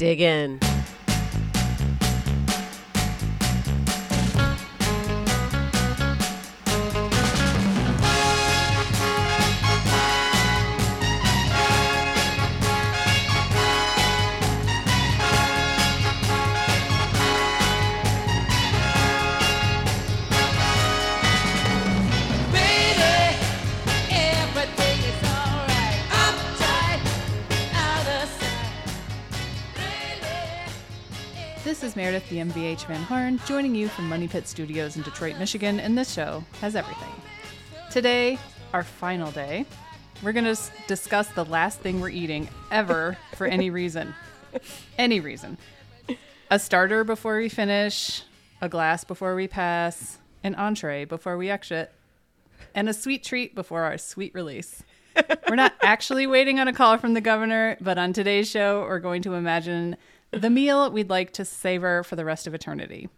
dig in. The MVH Van Horn joining you from Money Pit Studios in Detroit, Michigan, and this show has everything. Today, our final day, we're going to discuss the last thing we're eating ever for any reason. Any reason. A starter before we finish, a glass before we pass, an entree before we exit, and a sweet treat before our sweet release. We're not actually waiting on a call from the governor, but on today's show, we're going to imagine the meal we'd like to savor for the rest of eternity.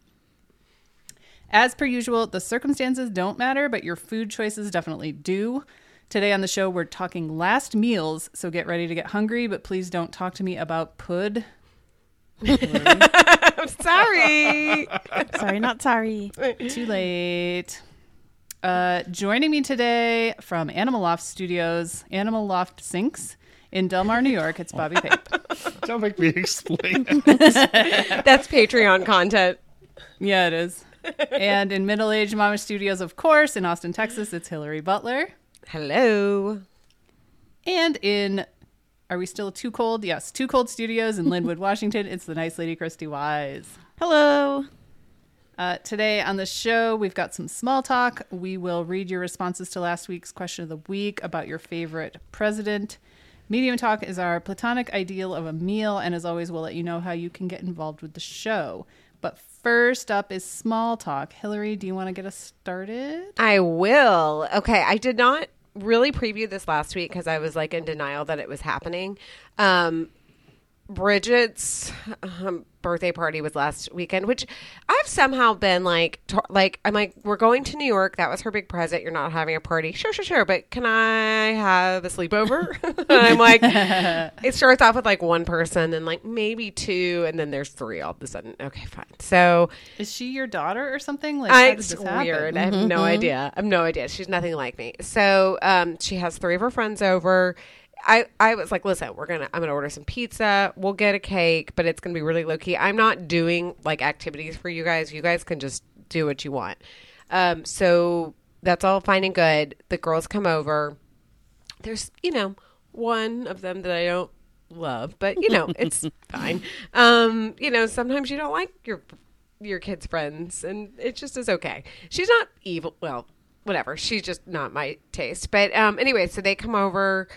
As per usual, the circumstances don't matter, but your food choices definitely do. Today on the show, we're talking last meals, so get ready to get hungry, but please don't talk to me about pud. I'm sorry. Sorry, not sorry. Too late. Uh, joining me today from Animal Loft Studios, Animal Loft Sinks in Delmar, New York, it's Bobby Pape. Don't make me explain. That's Patreon content. Yeah, it is. and in Middle Age Mama Studios, of course, in Austin, Texas, it's Hillary Butler. Hello. And in, are we still too cold? Yes, Too Cold Studios in Lynnwood, Washington, it's the nice lady Christy Wise. Hello. Uh, today on the show, we've got some small talk. We will read your responses to last week's question of the week about your favorite president. Medium talk is our platonic ideal of a meal, and as always, we'll let you know how you can get involved with the show. But first up is small talk. Hillary, do you want to get us started? I will. Okay, I did not really preview this last week because I was like in denial that it was happening. Um, Bridget's um, birthday party was last weekend, which I've somehow been like, t- like I'm like, we're going to New York. That was her big present. You're not having a party, sure, sure, sure. But can I have a sleepover? and I'm like, it starts off with like one person, and like maybe two, and then there's three all of a sudden. Okay, fine. So Is she your daughter or something? Like, I, it's weird. I have no idea. I have no idea. She's nothing like me. So um, she has three of her friends over. I, I was like, listen, we're gonna I'm gonna order some pizza. We'll get a cake, but it's gonna be really low key. I'm not doing like activities for you guys. You guys can just do what you want. Um, so that's all fine and good. The girls come over. There's you know one of them that I don't love, but you know it's fine. Um, you know sometimes you don't like your your kids' friends, and it just is okay. She's not evil. Well, whatever. She's just not my taste. But um, anyway, so they come over.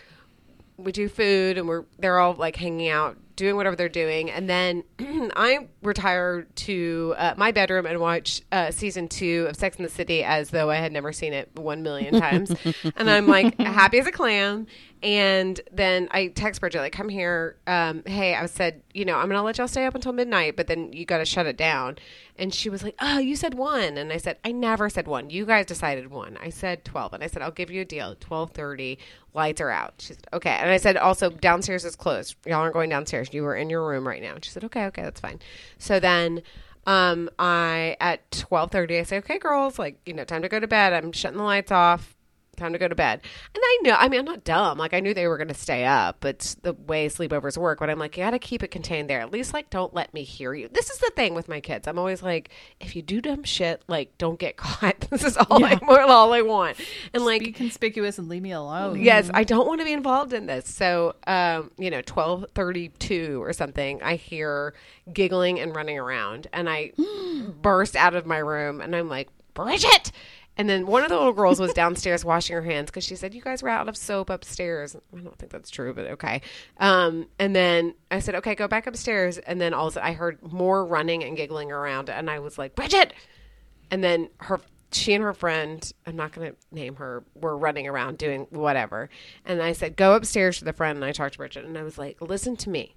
We do food, and we're they're all like hanging out, doing whatever they're doing, and then I retire to uh, my bedroom and watch uh, season two of Sex in the City as though I had never seen it one million times, and I'm like happy as a clam. And then I text Bridget like, "Come here. Um, hey, I said, you know, I'm gonna let y'all stay up until midnight, but then you got to shut it down." And she was like, "Oh, you said one," and I said, "I never said one. You guys decided one. I said twelve, and I said I'll give you a deal. Twelve thirty, lights are out." She said, "Okay," and I said, "Also, downstairs is closed. Y'all aren't going downstairs. You are in your room right now." She said, "Okay, okay, that's fine." So then. Um, I at twelve thirty, I say, "Okay, girls, like you know, time to go to bed. I'm shutting the lights off time to go to bed. And I know, I mean, I'm not dumb. Like, I knew they were going to stay up. but the way sleepovers work. But I'm like, you got to keep it contained there. At least, like, don't let me hear you. This is the thing with my kids. I'm always like, if you do dumb shit, like, don't get caught. this is all, I, all I want. And, like, Be conspicuous and leave me alone. Yes, I don't want to be involved in this. So, um, you know, twelve thirty-two or something, I hear giggling and running around, and I burst out of my room, and I'm like, Bridget. And then one of the little girls was downstairs washing her hands because she said, "You guys were out of soap upstairs." I don't think that's true, but okay. Um, and then I said, "Okay, go back upstairs." And then all of a sudden, I heard more running and giggling around, and I was like, "Bridget!" And then her, she and her friend, I'm not going to name her, were running around doing whatever. And I said, "Go upstairs to the friend." And I talked to Bridget, and I was like, "Listen to me."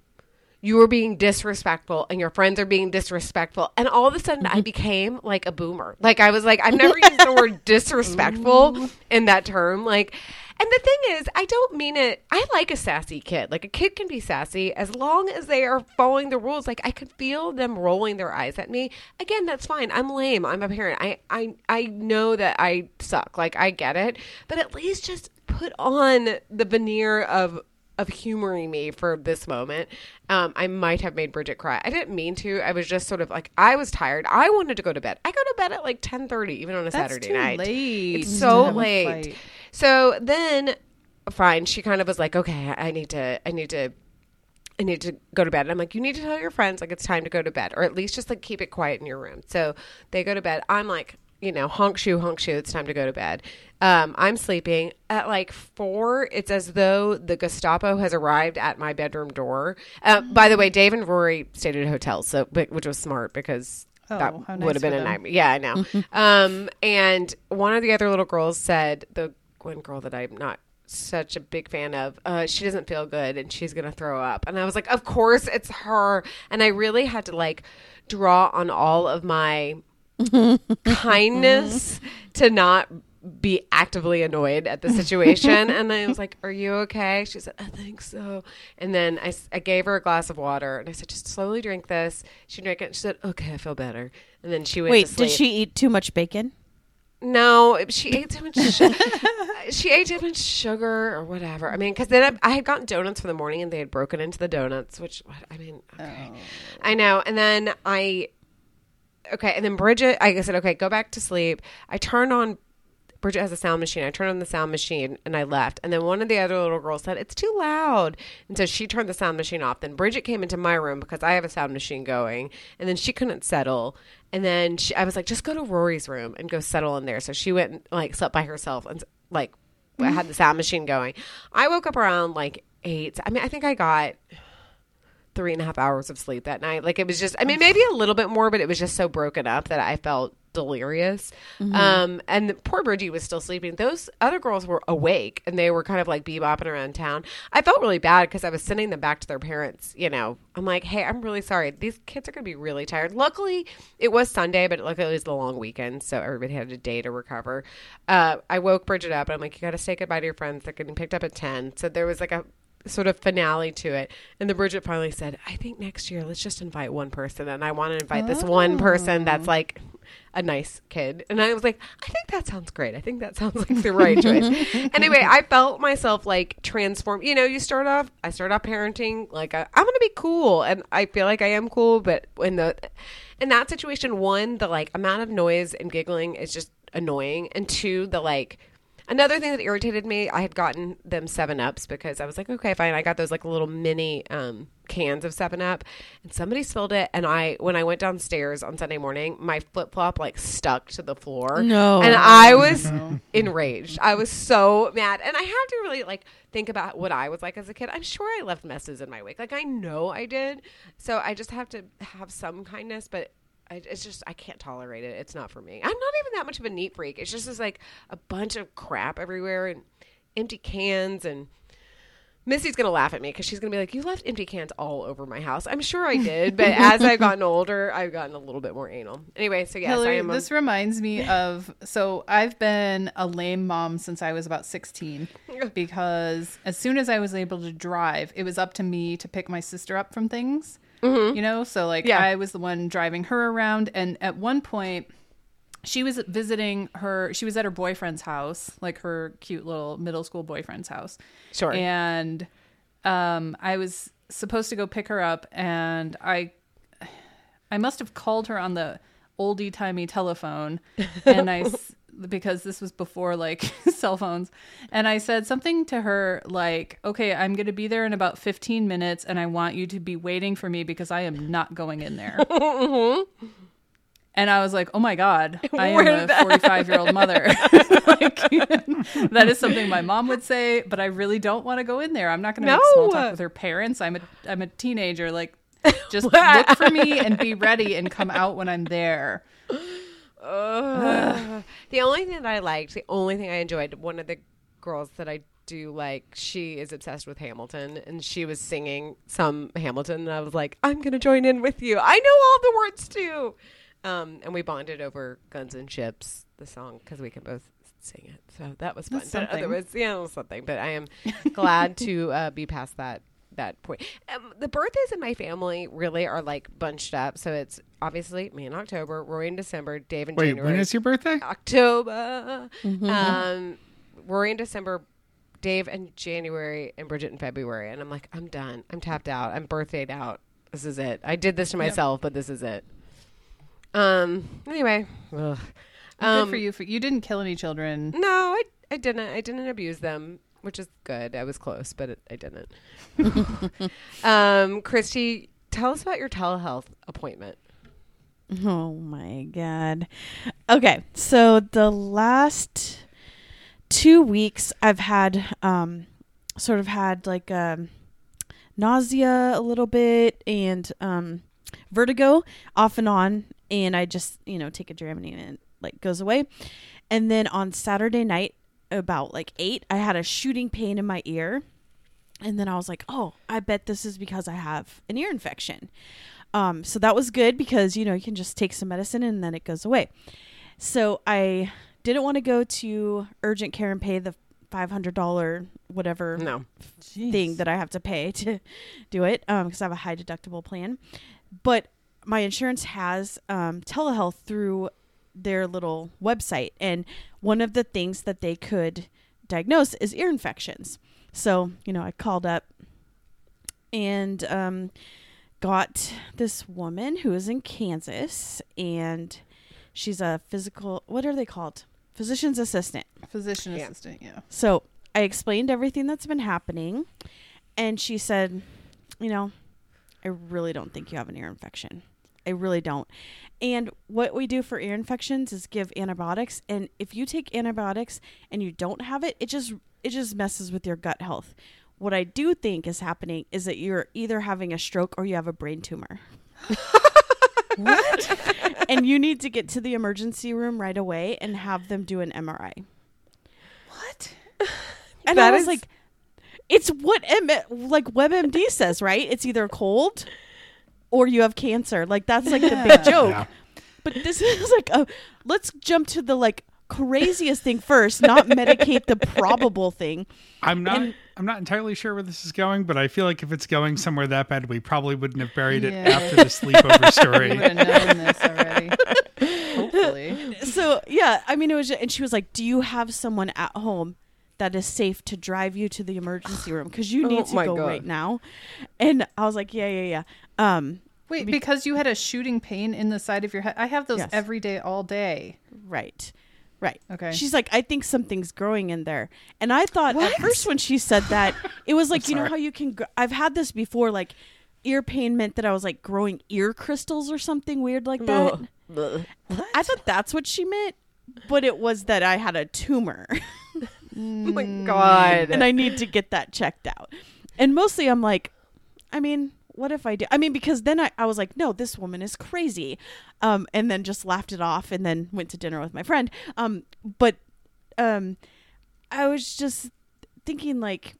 You are being disrespectful and your friends are being disrespectful. And all of a sudden, I mm-hmm. became like a boomer. Like, I was like, I've never used the word disrespectful mm-hmm. in that term. Like, And the thing is, I don't mean it. I like a sassy kid. Like a kid can be sassy as long as they are following the rules. Like I could feel them rolling their eyes at me. Again, that's fine. I'm lame. I'm a parent. I I I know that I suck. Like I get it. But at least just put on the veneer of of humoring me for this moment. Um, I might have made Bridget cry. I didn't mean to. I was just sort of like I was tired. I wanted to go to bed. I go to bed at like ten thirty, even on a That's Saturday too night. late It's so late. So then, fine. She kind of was like, "Okay, I need to. I need to." I need to go to bed. And I'm like, you need to tell your friends like it's time to go to bed, or at least just like keep it quiet in your room. So they go to bed. I'm like, you know, honk shoe, honk shoe. It's time to go to bed. Um, I'm sleeping at like four. It's as though the Gestapo has arrived at my bedroom door. Uh, by the way, Dave and Rory stayed at a hotel, so but- which was smart because Oh, that how would have been a nightmare. Yeah, I know. um, and one of the other little girls said, the one girl that I'm not such a big fan of, uh, she doesn't feel good and she's gonna throw up. And I was like, of course it's her. And I really had to like draw on all of my kindness to not be actively annoyed at the situation. and I was like, Are you okay? She said, I think so. And then I, I gave her a glass of water and I said, Just slowly drink this. She drank it. And she said, Okay, I feel better. And then she went Wait, did she eat too much bacon? No, she ate too much. Su- she ate too much sugar or whatever. I mean, because then I, I had gotten donuts for the morning and they had broken into the donuts, which I mean, okay, oh. I know. And then I, okay, and then Bridget, I said, okay, go back to sleep. I turned on. Bridget has a sound machine. I turned on the sound machine and I left. And then one of the other little girls said, It's too loud. And so she turned the sound machine off. Then Bridget came into my room because I have a sound machine going. And then she couldn't settle. And then she, I was like, Just go to Rory's room and go settle in there. So she went and like slept by herself and like I had the sound machine going. I woke up around like eight. I mean, I think I got three and a half hours of sleep that night. Like it was just, I mean, maybe a little bit more, but it was just so broken up that I felt delirious. Um, and the poor Bridgie was still sleeping. Those other girls were awake and they were kind of like bebopping around town. I felt really bad because I was sending them back to their parents. You know, I'm like, hey, I'm really sorry. These kids are going to be really tired. Luckily, it was Sunday, but luckily it was the long weekend, so everybody had a day to recover. Uh, I woke Bridget up and I'm like, you got to say goodbye to your friends. They're getting picked up at 10. So there was like a sort of finale to it. And the Bridget finally said, I think next year let's just invite one person. And I want to invite this one person that's oh. like a nice kid. And I was like, I think that sounds great. I think that sounds like the right choice. anyway, I felt myself like transform. You know, you start off, I start off parenting like I, I'm going to be cool. And I feel like I am cool. But in the, in that situation, one, the like amount of noise and giggling is just annoying. And two, the like, Another thing that irritated me, I had gotten them Seven Ups because I was like, okay, fine. I got those like little mini um, cans of Seven Up, and somebody spilled it. And I, when I went downstairs on Sunday morning, my flip flop like stuck to the floor. No. and I was enraged. I was so mad, and I had to really like think about what I was like as a kid. I'm sure I left messes in my wake. Like I know I did. So I just have to have some kindness, but I, it's just I can't tolerate it. It's not for me. I'm not even that much of a neat freak. It's just this like a bunch of crap everywhere and empty cans and Missy's gonna laugh at me because she's gonna be like, "You left empty cans all over my house." I'm sure I did, but as I've gotten older, I've gotten a little bit more anal. Anyway, so yes, I Hillary, am. a- this reminds me of so I've been a lame mom since I was about 16 because as soon as I was able to drive, it was up to me to pick my sister up from things. You know, so like Mm-hmm. Yeah. I was the one driving her around and at one point she was visiting her she was at her boyfriend's house, like her cute little middle school boyfriend's house. Sure. And um I was supposed to go pick her up and I I must have called her on the oldie timey telephone, and I because this was before like cell phones, and I said something to her like, "Okay, I'm going to be there in about 15 minutes, and I want you to be waiting for me because I am not going in there." And I was like, "Oh my god, I am a 45 year old mother." like, that is something my mom would say, but I really don't want to go in there. I'm not going to make small talk with her parents. I'm a I'm a teenager. Like, just look for me and be ready and come out when I'm there. Ugh. the only thing that I liked, the only thing I enjoyed, one of the girls that I do like, she is obsessed with Hamilton, and she was singing some Hamilton, and I was like, I'm gonna join in with you. I know all the words too. Um, and we bonded over Guns and Ships, the song, because we can both sing it. So that was fun. That's But something. otherwise, yeah, it was something. But I am glad to uh, be past that that point. Um, the birthdays in my family really are like bunched up. So it's obviously me in October, Rory in December, Dave in Wait, January. when is your birthday? October. Mm-hmm. Um, Rory in December, Dave in January, and Bridget in February. And I'm like, I'm done. I'm tapped out. I'm birthdayed out. This is it. I did this to myself, but this is it. Um. Anyway, ugh. Good Um, for you. For you didn't kill any children. No, I I didn't. I didn't abuse them, which is good. I was close, but it, I didn't. um, Christy, tell us about your telehealth appointment. Oh my god. Okay, so the last two weeks I've had um sort of had like um nausea a little bit and um vertigo off and on and I just, you know, take a Dramamine and it like goes away. And then on Saturday night about like 8, I had a shooting pain in my ear. And then I was like, "Oh, I bet this is because I have an ear infection." Um, so that was good because you know you can just take some medicine and then it goes away. So I didn't want to go to urgent care and pay the five hundred dollar whatever No, thing that I have to pay to do it because I have a high deductible plan. But my insurance has um, telehealth through their little website, and one of the things that they could diagnose is ear infections. So you know, I called up and um, got this woman who is in Kansas, and she's a physical. What are they called? Physician's assistant. Physician Yeah. assistant. Yeah. So I explained everything that's been happening, and she said, You know, I really don't think you have an ear infection. I really don't. And what we do for ear infections is give antibiotics, and if you take antibiotics and you don't have it, it just it just messes with your gut health. What I do think is happening is that you're either having a stroke or you have a brain tumor. what? and you need to get to the emergency room right away and have them do an MRI. What? And That I was is- like, it's what M- like WebMD says, right? It's either cold or you have cancer. Like that's like the big joke. Yeah. But this is like a let's jump to the like craziest thing first, not medicate the probable thing. I'm not. And- I'm not entirely sure where this is going, but I feel like if it's going somewhere that bad, we probably wouldn't have buried it Yeah. after the sleepover We story. would have known this already. Hopefully. So yeah, I mean it was just, and she was like, "Do you have someone at home that is safe to drive you to the emergency room because you need Oh to go God. right now?" And I was like, "Yeah, yeah, yeah." Um, Wait, because you had a shooting pain in the side of your head. I have those Yes. every day, all day. Right. Right. Okay. She's like, I think something's growing in there. And I thought at first when she said that, it was like, you know how you can, gr- I've had this before, like ear pain meant that I was like growing ear crystals or something weird like that. Ugh. I thought that's what she meant, but it was that I had a tumor oh my god. and I need to get that checked out. And mostly I'm like, I mean, what if I do? I mean, because then I, I was like, no, this woman is crazy. Um, and then just laughed it off and then went to dinner with my friend. Um, but um, I was just thinking, like,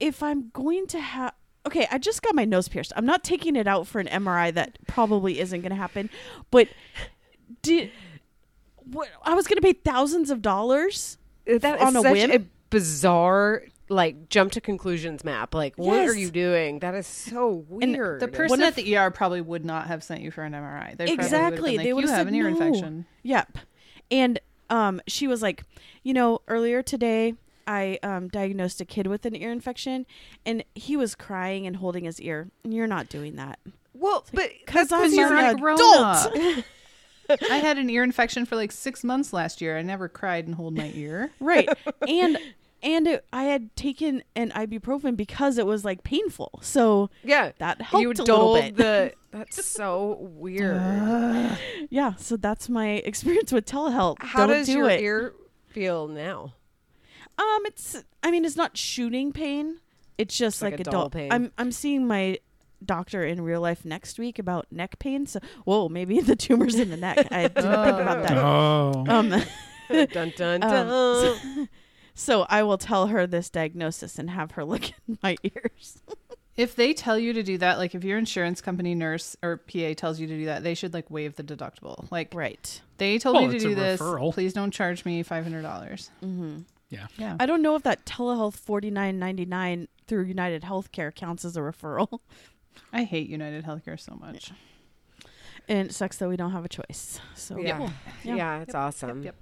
if I'm going to have. Okay, I just got my nose pierced. I'm not taking it out for an MRI that probably isn't going to happen. But did. What, I was going to pay thousands of dollars that on is a such whim? a bizarre like jump to conclusions map. Like, what are you doing? That is so And weird. the person at the ER probably would not have sent you for an MRI. They exactly Probably they would would have have like, you said have an ear no. infection. Yep. And um, she was like, you know, earlier today I um, diagnosed a kid with an ear infection, and he was crying and holding his ear. And you're not doing that well, but because I'm you're an adult. I had an ear infection for like six months last year. I never cried and hold my ear. right? And and it, I had taken an ibuprofen because it was like painful. So yeah, that helped you a little bit. the. That's so weird. yeah, so that's my experience with telehealth. How Don't does do your it. ear feel now? Um, it's. I mean, it's not shooting pain. It's just like like, a dull adult pain. I'm. I'm seeing my doctor in real life next week about neck pain. So, whoa, maybe the tumor's in the neck. I didn't think about that. Oh, Um, dun dun Um, dun. so I will tell her this diagnosis and have her look in my ears. if they tell you to do that, like if your insurance company nurse or PA tells you to do that, they should like waive the deductible. Like Right. they told Well, me to do this. referral. Please don't charge me five hundred dollars. Yeah. Yeah. I don't know if that telehealth forty nine ninety nine through United Healthcare counts as a referral. I hate United Healthcare so much. And it sucks that we don't have a choice. So Yeah. Yeah. Yeah, it's awesome. yep.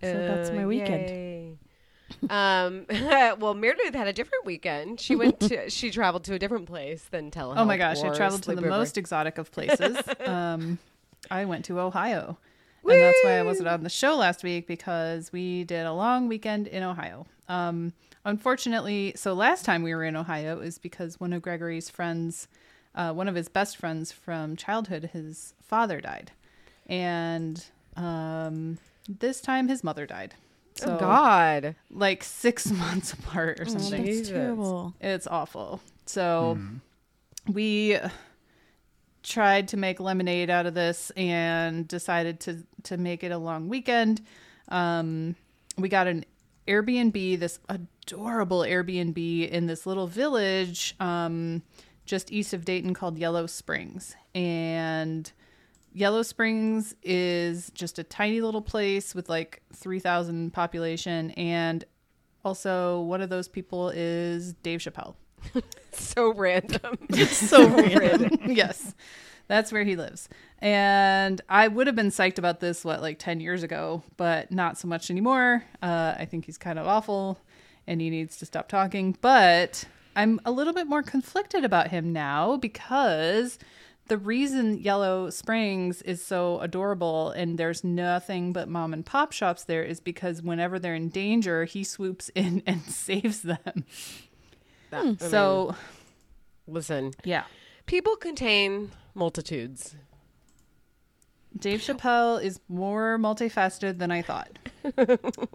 So that's my weekend. yay. um, well, Meredith had a different weekend. She went to, she traveled to a different place than telehealth. Oh my gosh, I traveled to the sleepover. most exotic of places. um, I went to Ohio. And that's why I wasn't on the show last week because we did a long weekend in Ohio. Um, unfortunately, so last time we were in Ohio is because one of Gregory's friends, uh, one of his best friends from childhood, his father died. And um, this time his mother died. So, oh God. like six months apart or Oh, something. that's terrible. It's awful. So we tried to make lemonade out of this and decided to to make it a long weekend. Um, we got an Airbnb, this adorable Airbnb in this little village um, just east of Dayton called Yellow Springs, and Yellow Springs is just a tiny little place with like 3,000 population. And also, one of those people is Dave Chappelle. So random. so random. yes, that's where he lives. And I would have been psyched about this, what, like 10 years ago, but not so much anymore. Uh, I think he's kind of awful and he needs to stop talking. But I'm a little bit more conflicted about him now because the reason Yellow Springs is so adorable and there's nothing but mom and pop shops there is because whenever they're in danger, he swoops in and saves them. Mean, So, listen, yeah. people contain multitudes. Dave Chappelle is more multifaceted than I thought.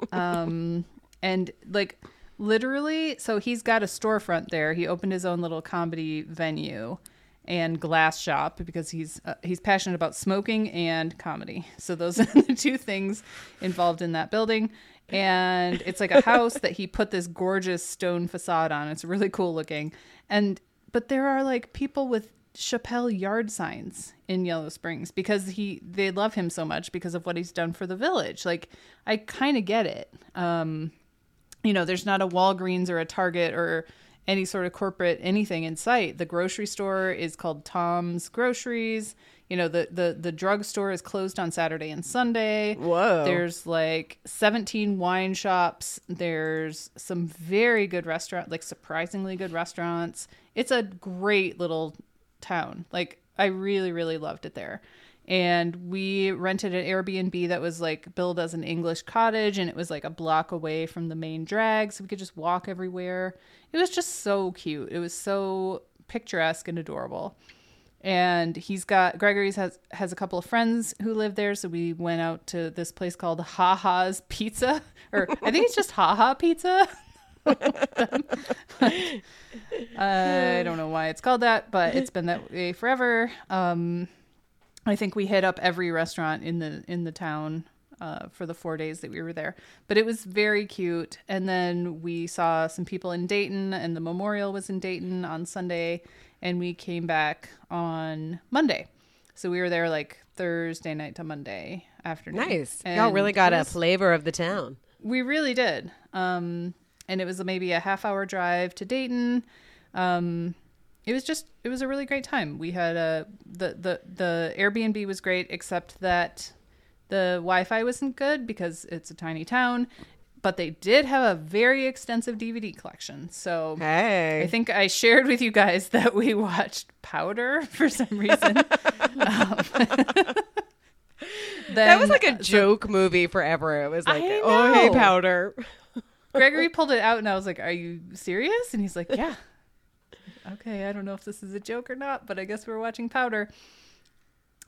um, and like literally, so he's got a storefront there. He opened his own little comedy venue and glass shop because he's uh, he's passionate about smoking and comedy. So those are the two things involved in that building. And it's like a house that he put this gorgeous stone facade on. It's really cool looking. And but there are like people with Chappelle yard signs in Yellow Springs because he they love him so much because of what he's done for the village. Like I kind of get it. Um you know, there's not a Walgreens or a Target or any sort of corporate anything in sight. The grocery store is called Tom's Groceries. You know, the the the drugstore is closed on Saturday and Sunday. Whoa. There's like 17 wine shops. There's some very good restaurant, like surprisingly good restaurants. It's a great little town. Like I really really loved it there. And we rented an Airbnb that was like billed as an English cottage and it was like a block away from the main drag so we could just walk everywhere. It was just so cute. It was so picturesque and adorable and he's got Gregory's has has a couple of friends who live there, so we went out to this place called Ha Ha's Pizza, or I think it's just Ha Ha Pizza. I don't know why it's called that, but it's been that way forever. Um, I think we hit up every restaurant in the in the town uh, for the four days that we were there. But it was very cute. And then we saw some people in Dayton, and the memorial was in Dayton on Sunday, and we came back on Monday. So we were there like Thursday night to Monday afternoon. Nice. And Y'all really got it a flavor of the town. we really did. Um, and it was maybe a half hour drive to Dayton. Um, it was just it was a really great time. We had a the the the Airbnb was great, except that the Wi-Fi wasn't good because it's a tiny town. But they did have a very extensive DVD collection. So Hey. I think I shared with you guys that we watched Powder for some reason. Um, that was like a joke movie forever. It was like, oh, hey, powder. Gregory pulled it out, and I was like, "Are you serious?" And he's like, "Yeah." okay, I don't know if this is a joke or not, but I guess we're watching Powder.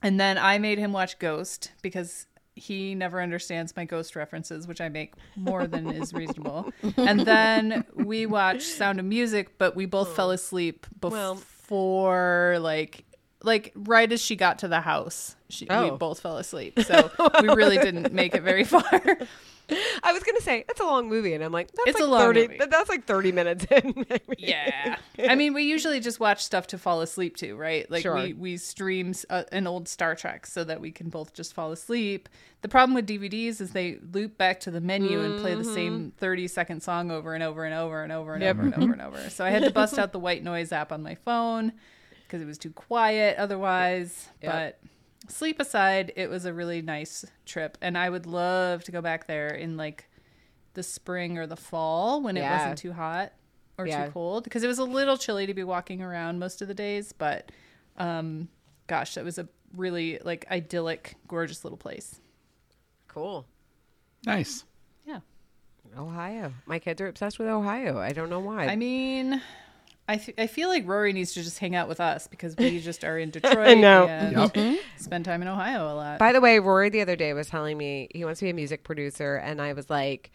And then I made him watch Ghost because he never understands my ghost references, which I make more than is reasonable. And then we watched Sound of Music, but we both oh. fell asleep Well- before like like right as she got to the house, she, we Oh. both fell asleep. So we really didn't make it very far. I was gonna say it's a long movie, and I'm like, that's It's like a long 30, movie. That's like 30 minutes in. Yeah. I mean, we usually just watch stuff to fall asleep to, right? Like Sure. we we stream uh, an old Star Trek so that we can both just fall asleep. The problem with DVDs is they loop back to the menu and play the same 30 second song over and over and over and over and over and over and over. So I had to bust out the white noise app on my phone because it was too quiet otherwise. Yep. But sleep aside, it was a really nice trip and I would love to go back there in like the spring or the fall when it wasn't too hot or Yeah. too cold because it was a little chilly to be walking around most of the days but um gosh that was a really like idyllic gorgeous little place Cool. Nice. yeah Ohio. My kids are obsessed with Ohio. I don't know why. i mean I, th- I feel like Rory needs to just hang out with us because we just are in Detroit know. and spend time in Ohio a lot. By the way, Rory the other day was telling me he wants to be a music producer, and I was like,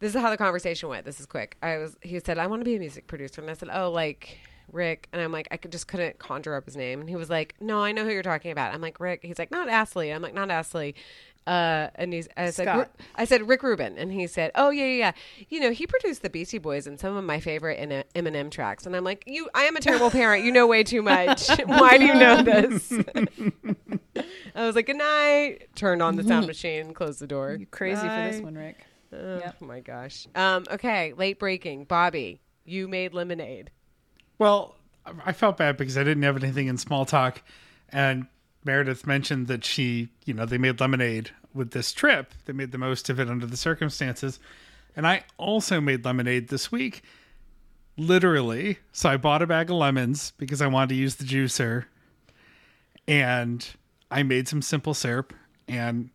"This is how the conversation went. This is quick." I was. He said, "I want to be a music producer," and I said, "Oh, like Rick," and I'm like, I could just couldn't conjure up his name, and he was like, "No, I know who you're talking about." I'm like, "Rick." He's like, "Not Astley." I'm like, "Not Astley." Uh, and he's, I said, Scott. I said Rick Rubin, and he said, "Oh yeah, yeah, yeah. You know, he produced the Beastie Boys and some of my favorite in Eminem tracks." And I'm like, "You, I am a terrible parent. You know way too much. Why do you know this?" I was like, "Good night." Turned on the sound machine, closed the door. you crazy for this one, Rick. Oh Yep. my gosh. Um, okay, late breaking. Bobby, you made lemonade. Well, I felt bad because I didn't have anything in small talk, and Meredith mentioned that she, you know, they made lemonade with this trip. They made the most of it under the circumstances, and I also made lemonade this week, literally. So I bought a bag of lemons because I wanted to use the juicer, and I made some simple syrup and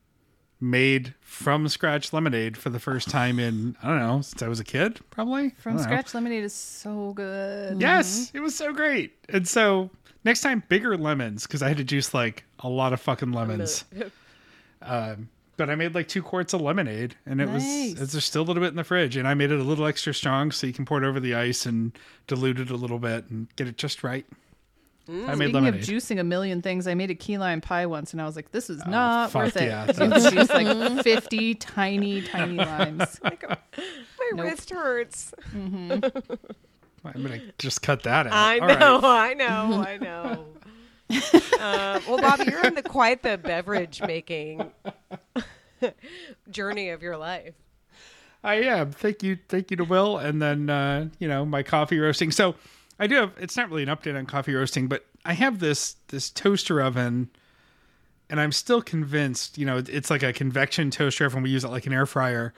made from scratch lemonade for the first time in I don't know since I was a kid, probably From don't know. scratch lemonade is so good. Yes, it was so great. And so next time, bigger lemons because I had to juice like a lot of fucking lemons. um, but I made like two quarts of lemonade, and it Nice. was there's still a little bit in the fridge, and I made it a little extra strong so you can pour it over the ice and dilute it a little bit and get it just right. I made Speaking lemonade. of juicing a million things, I made a key lime pie once, and I was like, "This is not fuck worth it." yeah. You have to juice like fifty tiny, tiny limes. My Nope. wrist hurts. I'm gonna just cut that out. I All know, right. I know, I know. uh, well, Bobby, you're in the quite the beverage making journey of your life. I am. Thank you, thank you to Will, and then uh, you know my coffee roasting. So I do have. It's not really an update on coffee roasting, but I have this this toaster oven, and I'm still convinced. You know, it's like a convection toaster oven. We use it like an air fryer,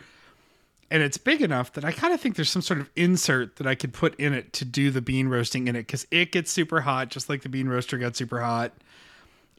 and it's big enough that I kind of think there's some sort of insert that I could put in it to do the bean roasting in it because it gets super hot, just like the bean roaster got super hot.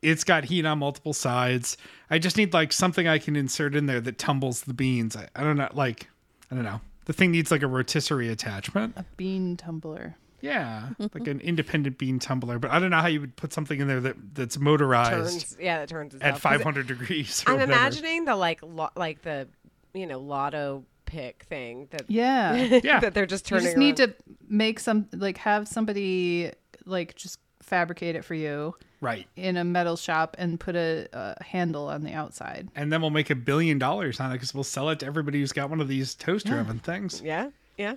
It's got heat on multiple sides. I just need like something I can insert in there that tumbles the beans. I, I don't know, like I don't know. The thing needs like a rotisserie attachment. A bean tumbler. Yeah, like an independent bean tumbler. But I don't know how you would put something in there that that's motorized Turns, yeah, that turns at itself. 'Cause 500 degrees. Or I'm whatever. imagining the like, lo- like the, you know, lotto pick thing that Yeah, Yeah. that they're just you turning. just need around. to make some like have somebody like just fabricate it for you right, in a metal shop and put a, a handle on the outside. and then we'll make a billion dollars on it because we'll sell it to everybody who's got one of these toaster oven things. Yeah, yeah.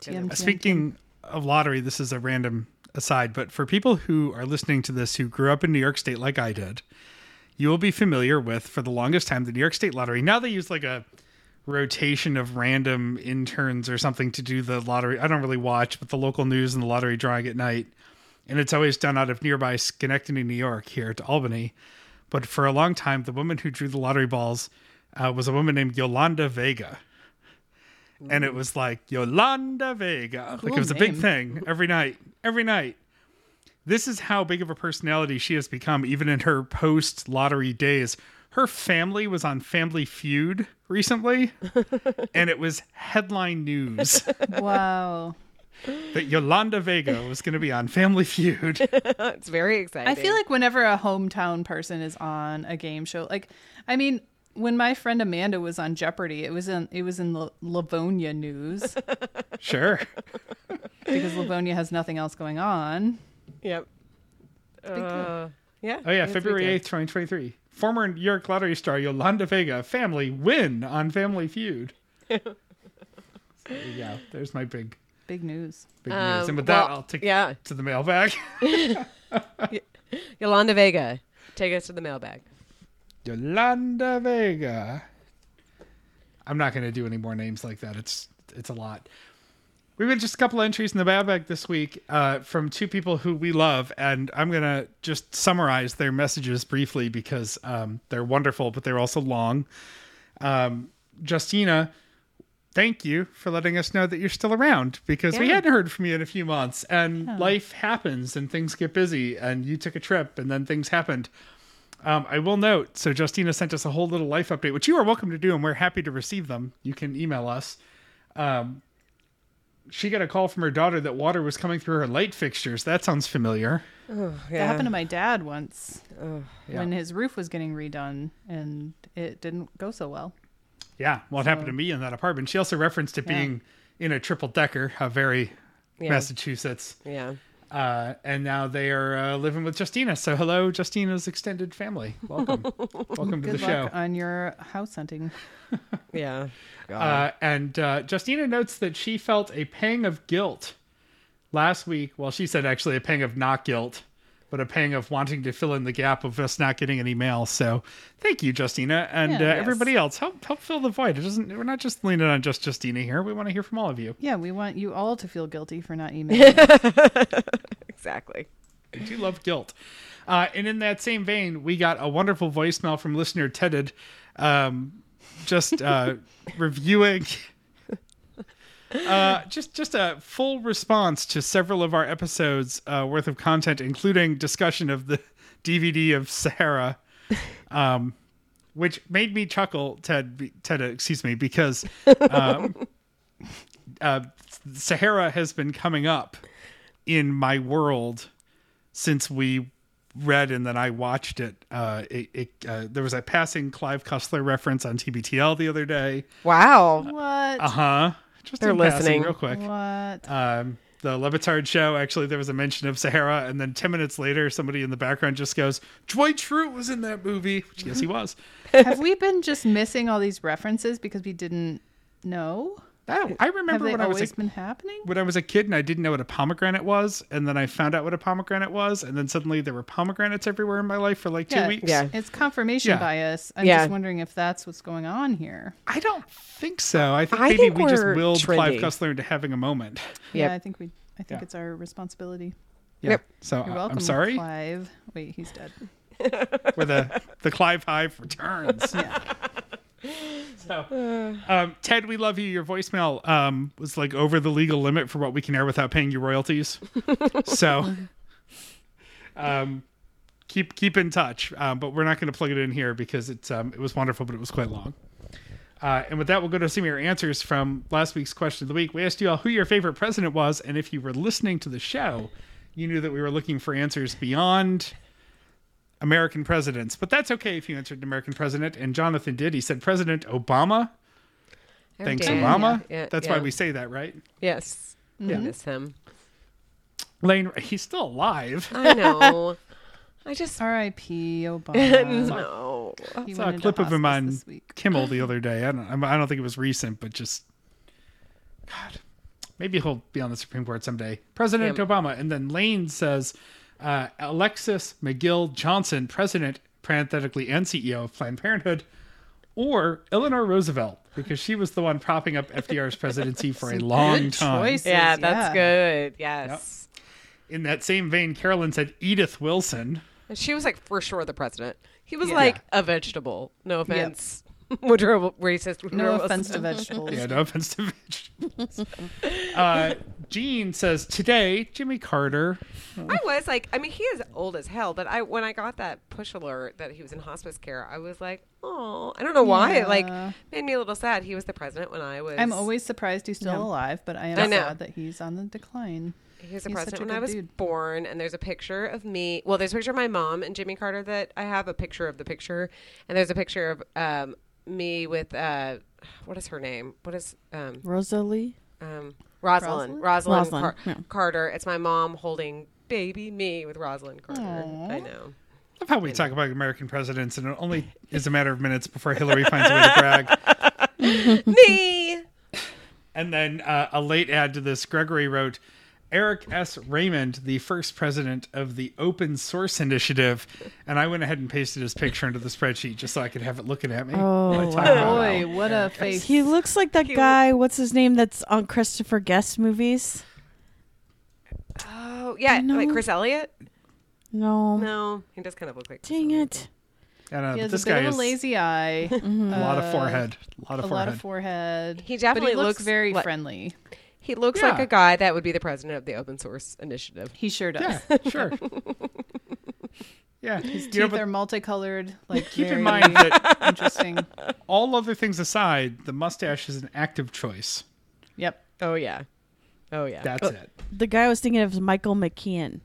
TM, TM. Of lottery, this is a random aside, but for people who are listening to this who grew up in New York State like I did, you will be familiar with for the longest time the New York State lottery. Now they use like a rotation of random interns or something to do the lottery. I don't really watch, but the local news and the lottery drawing at night. And it's always done out of nearby Schenectady, New York, here to Albany. But for a long time, the woman who drew the lottery balls uh, was a woman named Yolanda Vega and it mm. was like Yolanda Vega. like it was a big thing every night, every night. This is how big of a personality she has become, even in her post lottery days. Her family was on Family Feud recently, and it was headline news Wow. that Yolanda Vega was going to be on Family Feud. it's very exciting. I feel like whenever a hometown person is on a game show, like I mean, when my friend Amanda was on Jeopardy, it was in it was in the Livonia news Sure. because Livonia has nothing else going on. Yep. Uh, yeah. Oh yeah, February weekend. eighth, twenty twenty three. Former New York lottery star Yolanda Vega family win on Family Feud. so there you go. There's my big Big news. big Um, news. And with that, I'll take yeah. to the mailbag. Yolanda Vega, take us to the mailbag. Yolanda Vega. I'm not going to do any more names like that. It's it's a lot. We've got just a couple entries in the mailbag this week uh, from two people who we love, and I'm going to just summarize their messages briefly because um, they're wonderful, but they're also long. Um, Justina, thank you for letting us know that you're still around because we hadn't heard from you in a few months, and life happens and things get busy, and you took a trip, and then things happened. Um, I will note, so Justina sent us a whole little life update, which you are welcome to do, and we're happy to receive them. You can email us. Um, she got a call from her daughter that water was coming through her light fixtures. That sounds familiar. Yeah. That happened to my dad once Yeah. when his roof was getting redone and it didn't go so well. Yeah, well, it happened to me in that apartment. She also referenced it Yeah. being in a triple decker, a very Yeah. Massachusetts. Yeah. Uh, and now they are uh, living with Justina. So, hello, Justina's extended family. Welcome. Welcome to Good the luck show. on your house hunting. Yeah. Uh, and uh, Justina notes that she felt a pang of guilt last week. Well, she said actually a pang of not guilt, but a pang of wanting to fill in the gap of us not getting any mail. So thank you, Justina, and Yeah, uh, yes. everybody else. Help help fill the void. It doesn't. We're not just leaning on just Justina here. We want to hear from all of you. Yeah, we want you all to feel guilty for not emailing. Exactly. I do love guilt. Uh, and in that same vein, we got a wonderful voicemail from listener Tedded, um, just uh, reviewing. Uh, just just a full response to several of our episodes uh, worth of content, including discussion of the DVD of Sahara, um, which made me chuckle. Ted, Ted, excuse me, because um, uh, Sahara has been coming up in my world since we read and then I watched it. Uh, it, it uh, there was a passing Clive Cussler reference on TBTL the other day. Wow. what? Uh huh. Just They're listening. real quick. What? Um, the Le Batard show. Actually, there was a mention of Sahara, and then ten minutes later, somebody in the background just goes, "Dwight Schrute was in that movie." Which yes, he was. Have we been just missing all these references because we didn't know? I, I Have remember they when I was always a, been happening? when I was a kid and I didn't know what a pomegranate was, and then I found out what a pomegranate was, and then suddenly there were pomegranates everywhere in my life for like two Yeah, weeks. Yeah. It's confirmation Yeah. bias. I'm Yeah. just wondering if that's what's going on here. I don't think so. I think I maybe think we just we're willed Clive trendy. Cussler into having a moment. Yep. Yeah, I think we. I think Yeah. it's our responsibility. Yeah. Yep. So You're uh, welcome, I'm sorry. Clive. Wait, he's dead. Where the the Clive Hive returns. Yeah. So, um, Ted, we love you. Your voicemail um, was like over the legal limit for what we can air without paying you royalties. so, um, keep keep in touch. Um, but we're not going to plug it in here because it's um, it was wonderful, but it was quite long. Uh, and with that, we'll go to some of your answers from last week's question of the week. We asked you all who your favorite president was, and if you were listening to the show, you knew that we were looking for answers beyond American presidents. But that's okay if you answered American president. And Jonathan did. He said President Obama. Thanks, damn. Obama. Yeah, That's yeah. why we say that, right? Yes. I miss him. Lane, he's still alive. I know. I just R.I.P. Obama. no. He saw a clip of him on this. Kimmel the other day. I don't. I don't think it was recent, but just God. Maybe he'll be on the Supreme Court someday. President Yeah. Obama, and then Lane says uh, Alexis McGill Johnson, President, parenthetically, and CEO of Planned Parenthood, or Eleanor Roosevelt, because she was the one propping up FDR's presidency for a long Good time. choices, Yeah, that's yeah. good. Yes. In that same vein, Carolyn said Edith Wilson. She was like for sure the president. He was Yeah. like a vegetable. No offense. Woodrow racist. No Woodrow offense to vegetables. Yeah, no offense to vegetables. uh, Gene says today, Jimmy Carter. I was like, I mean, he is old as hell. But I, when I got that push alert that he was in hospice care, I was like, oh, I don't know why. It like made me a little sad. He was the president when I was. I'm always surprised he's still Yeah. alive, but I am I know. sad that he's on the decline. He was the He's a president when I was dude. born, and there's a picture of me. Well, there's a picture of my mom and Jimmy Carter that I have a picture of the picture, and there's a picture of um, me with uh, what is her name? What is um, Rosalie. um, Rosalind? Rosalind? Rosalind, Rosalind, Car- yeah. Carter. It's my mom holding baby me with Rosalind Carter. I know. I love how we talk about American presidents, and it only is a matter of minutes before Hillary finds a way to brag. me. And then uh, a late add to this, Gregory wrote, Eric S. Raymond, the first president of the Open Source Initiative, and I went ahead and pasted his picture into the spreadsheet just so I could have it looking at me. Oh, While I wow. Boy, how what a Eric S. face. He looks like that He- guy. What's his name? That's on Christopher Guest movies. Oh yeah, No. like Chris Elliott. No, No, he does kind of look like. Chris dang Elliott. it. And, uh, He but has this a bit guy of a lazy eye, a lot of uh, forehead. A lot of a of lot forehead. of forehead. He definitely but he looks looks very like- friendly. He looks Yeah. like a guy that would be the president of the Open Source Initiative. He sure does. yeah, sure. yeah, His you teeth know, are multicolored. Like keep in mind that interesting. all other things aside, the mustache is an active choice. Yep. Oh yeah. Oh yeah. That's oh. it. The guy I was thinking of is Michael McKean.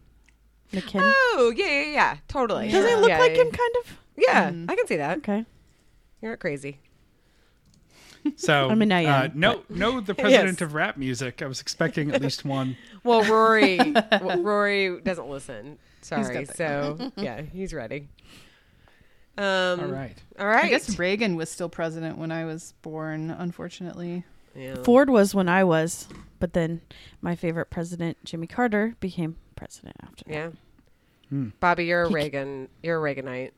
McKean. Oh yeah, yeah, yeah. Totally. Doesn't he look Yeah, like yeah. him, kind of? Yeah, Mhm. I can see that. Okay. You're not crazy. So, I mean, I uh, am, no, no, the president Yes. of rap music. I was expecting at least one. Well, Rory, Rory doesn't listen. Sorry. So yeah, he's ready. Um, All right. All right. I guess Reagan was still president when I was born, unfortunately. Yeah. Ford was when I was, but then my favorite president, Jimmy Carter, became president after. that. Yeah. Hmm. Bobby, you're a He- Reagan. You're a Reaganite.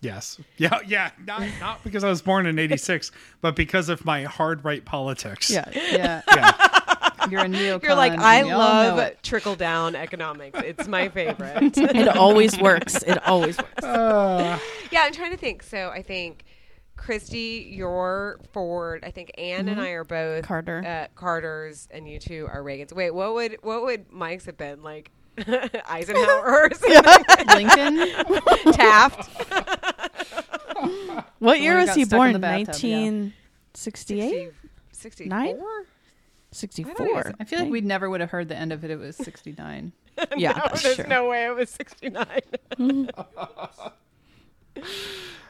Yes. Yeah. Yeah. Not not because I was born in '86, but because of my hard right politics. Yeah, yeah. Yeah. You're a neocon. You're like, I we all know love trickle down economics. It's my favorite. It always works. It always works. Uh, yeah, I'm trying to think. So I think Christy, you're Ford. I think Anne and I are both Carter. Uh, Carters, and you two are Reagans. Wait, what would what would Mike's have been like? Eisenhower or? Lincoln. Taft. What year was he born? the bathtub, 1968? 64? I 64. I feel like we never would have heard the end of it. It was 69. Yeah, no, there's true. no way it was 69. Uh,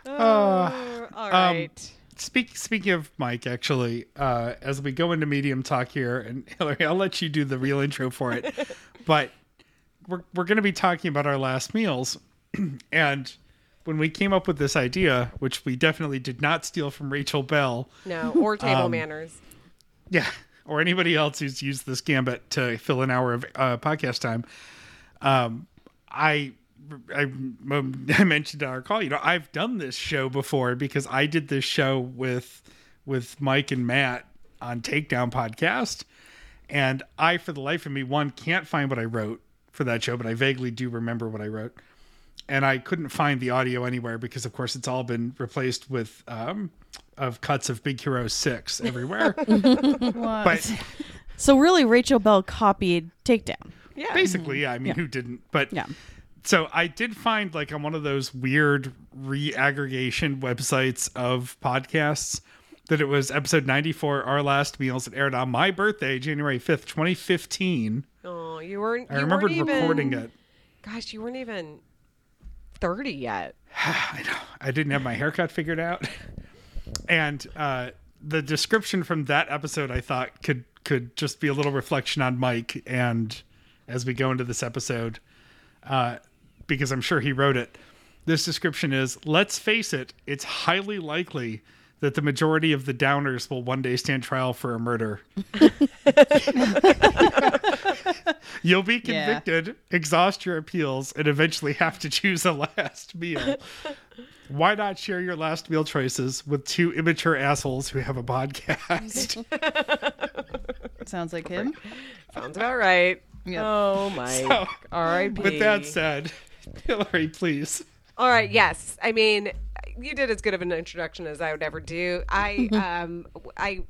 Oh, all right. speak, speaking of Mike, actually, uh, as we go into medium talk here, and Hillary, I'll let you do the real intro for it, but we're we're going to be talking about our last meals, and when we came up with this idea, which we definitely did not steal from Rachel Bell, no, or table um, manners. yeah, or anybody else who's used this gambit to fill an hour of uh, podcast time. Um, I, I, um, I mentioned on our call, you know, I've done this show before because I did this show with with Mike and Matt on Takedown podcast, and I, for the life of me, one can't find what I wrote for that show, but I vaguely do remember what I wrote. And I couldn't find the audio anywhere because, of course, it's all been replaced with um, of cuts of Big Hero Six everywhere. But So really, Rachel Bell copied Takedown. Yeah. basically yeah i mean Yeah. who didn't but Yeah. so i did find like on one of those weird re-aggregation websites of podcasts that it was episode 94 our last meals that aired on my birthday january 5th 2015 Oh, you weren't. i you remembered weren't even, recording it Gosh, you weren't even 30 yet. i know i didn't have my haircut figured out and uh the description from that episode i thought could could just be a little reflection on mike and as we go into this episode uh because i'm sure he wrote it this description is let's face it it's highly likely that the majority of the downers will one day stand trial for a murder you'll be Yeah. convicted exhaust your appeals and eventually have to choose a last meal why not share your last meal choices with two immature assholes who have a podcast? Sounds like him. Sounds about right. Yep. Oh, my. So, R.I.P. With that said, Hillary, please. All right. Yes. I mean, you did as good of an introduction as I would ever do. I um I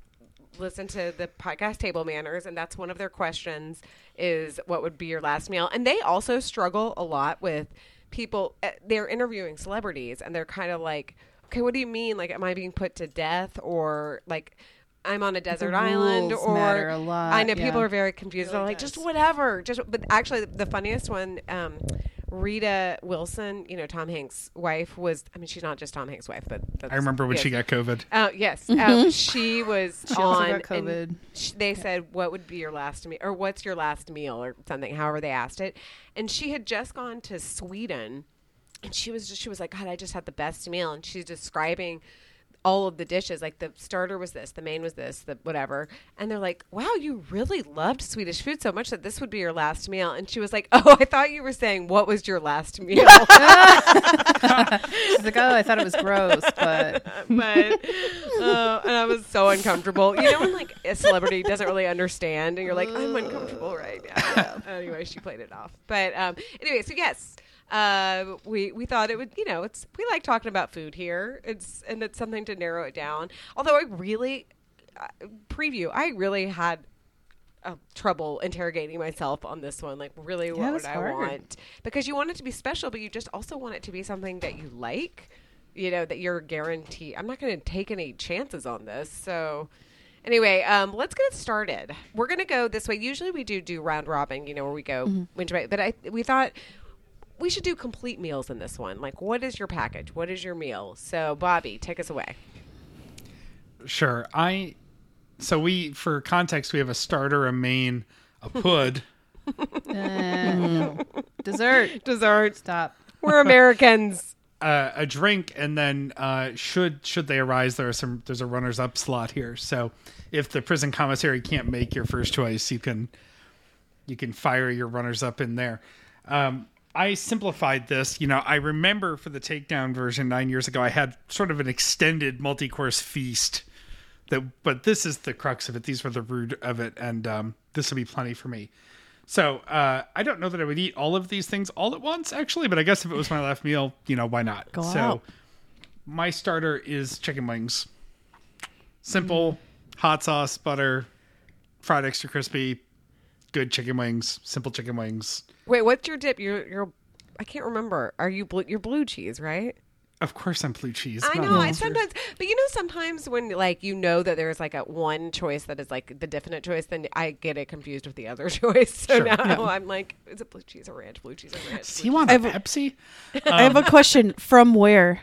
listened to the podcast Table Manners, and that's one of their questions is what would be your last meal, and they also struggle a lot with people. uh, They're interviewing celebrities, and they're kind of like, okay, what do you mean? Like, am I being put to death, or like? I'm on a desert island, or lot, I know people are very confused. They're like, just whatever. Just, but actually, the funniest one um, Rita Wilson, you know Tom Hanks' wife, was. I mean, she's not just Tom Hanks' wife, but that's, I remember when yes. she got COVID. Uh, yes, uh, she was She also on. got COVID. sh- they said, "What would be your last meal?" or "What's your last meal?" or something. However, they asked it, and she had just gone to Sweden, and she was just she was like, "God, I just had the best meal," and she's describing all of the dishes. Like the starter was this, the main was this, the whatever, and they're like, "Wow, you really loved Swedish food so much that this would be your last meal." And she was like, "Oh, I thought you were saying what was your last meal." She's like, oh, I thought it was gross, but but uh, and I was so uncomfortable. You know when like a celebrity doesn't really understand, and you're like, I'm uncomfortable right now. anyway, she played it off. But um, anyway, so yes. Uh, we we thought it would you know it's we like talking about food here it's and it's something to narrow it down although I really uh, preview I really had uh, trouble interrogating myself on this one. Like, really, Yeah, what would that's I hard. want? Because you want it to be special, but you just also want it to be something that you like. You know that you're guaranteed. I'm not going to take any chances on this. So, anyway, um, let's get it started. We're going to go this way. Usually, we do do round robin. You know, where we go Mm-hmm. winter. But I we thought we should do complete meals in this one. Like, what is your package? What is your meal? So, Bobby, take us away. Sure. I so we for context we have a starter, a main, a pud. uh, dessert. Dessert. Stop. We're Americans. uh, a drink, and then uh, should should they arise, there are some there's a runners up slot here. So if the prison commissary can't make your first choice, you can you can fire your runners up in there. Um, I simplified this. You know, I remember for the takedown version nine years ago, I had sort of an extended multi course feast. That, but this is the crux of it. These were the root of it, and um, this will be plenty for me. So uh, I don't know that I would eat all of these things all at once, actually. But I guess if it was my last meal, you know, why not? Go so out. my starter is chicken wings. Simple, hot sauce, butter, fried extra crispy, good chicken wings, simple chicken wings. Wait, what's your dip? You're you're I can't remember. Are you blue? You're blue cheese, right? Of course, I'm blue cheese. I know. I sometimes, but you know, sometimes when like you know that there's like a one choice that is like the definite choice, then I get it confused with the other choice. So Sure. now I'm like, is it blue cheese or ranch? Blue cheese or ranch? Does blue he want a I've- Pepsi? I have a um, question. From where?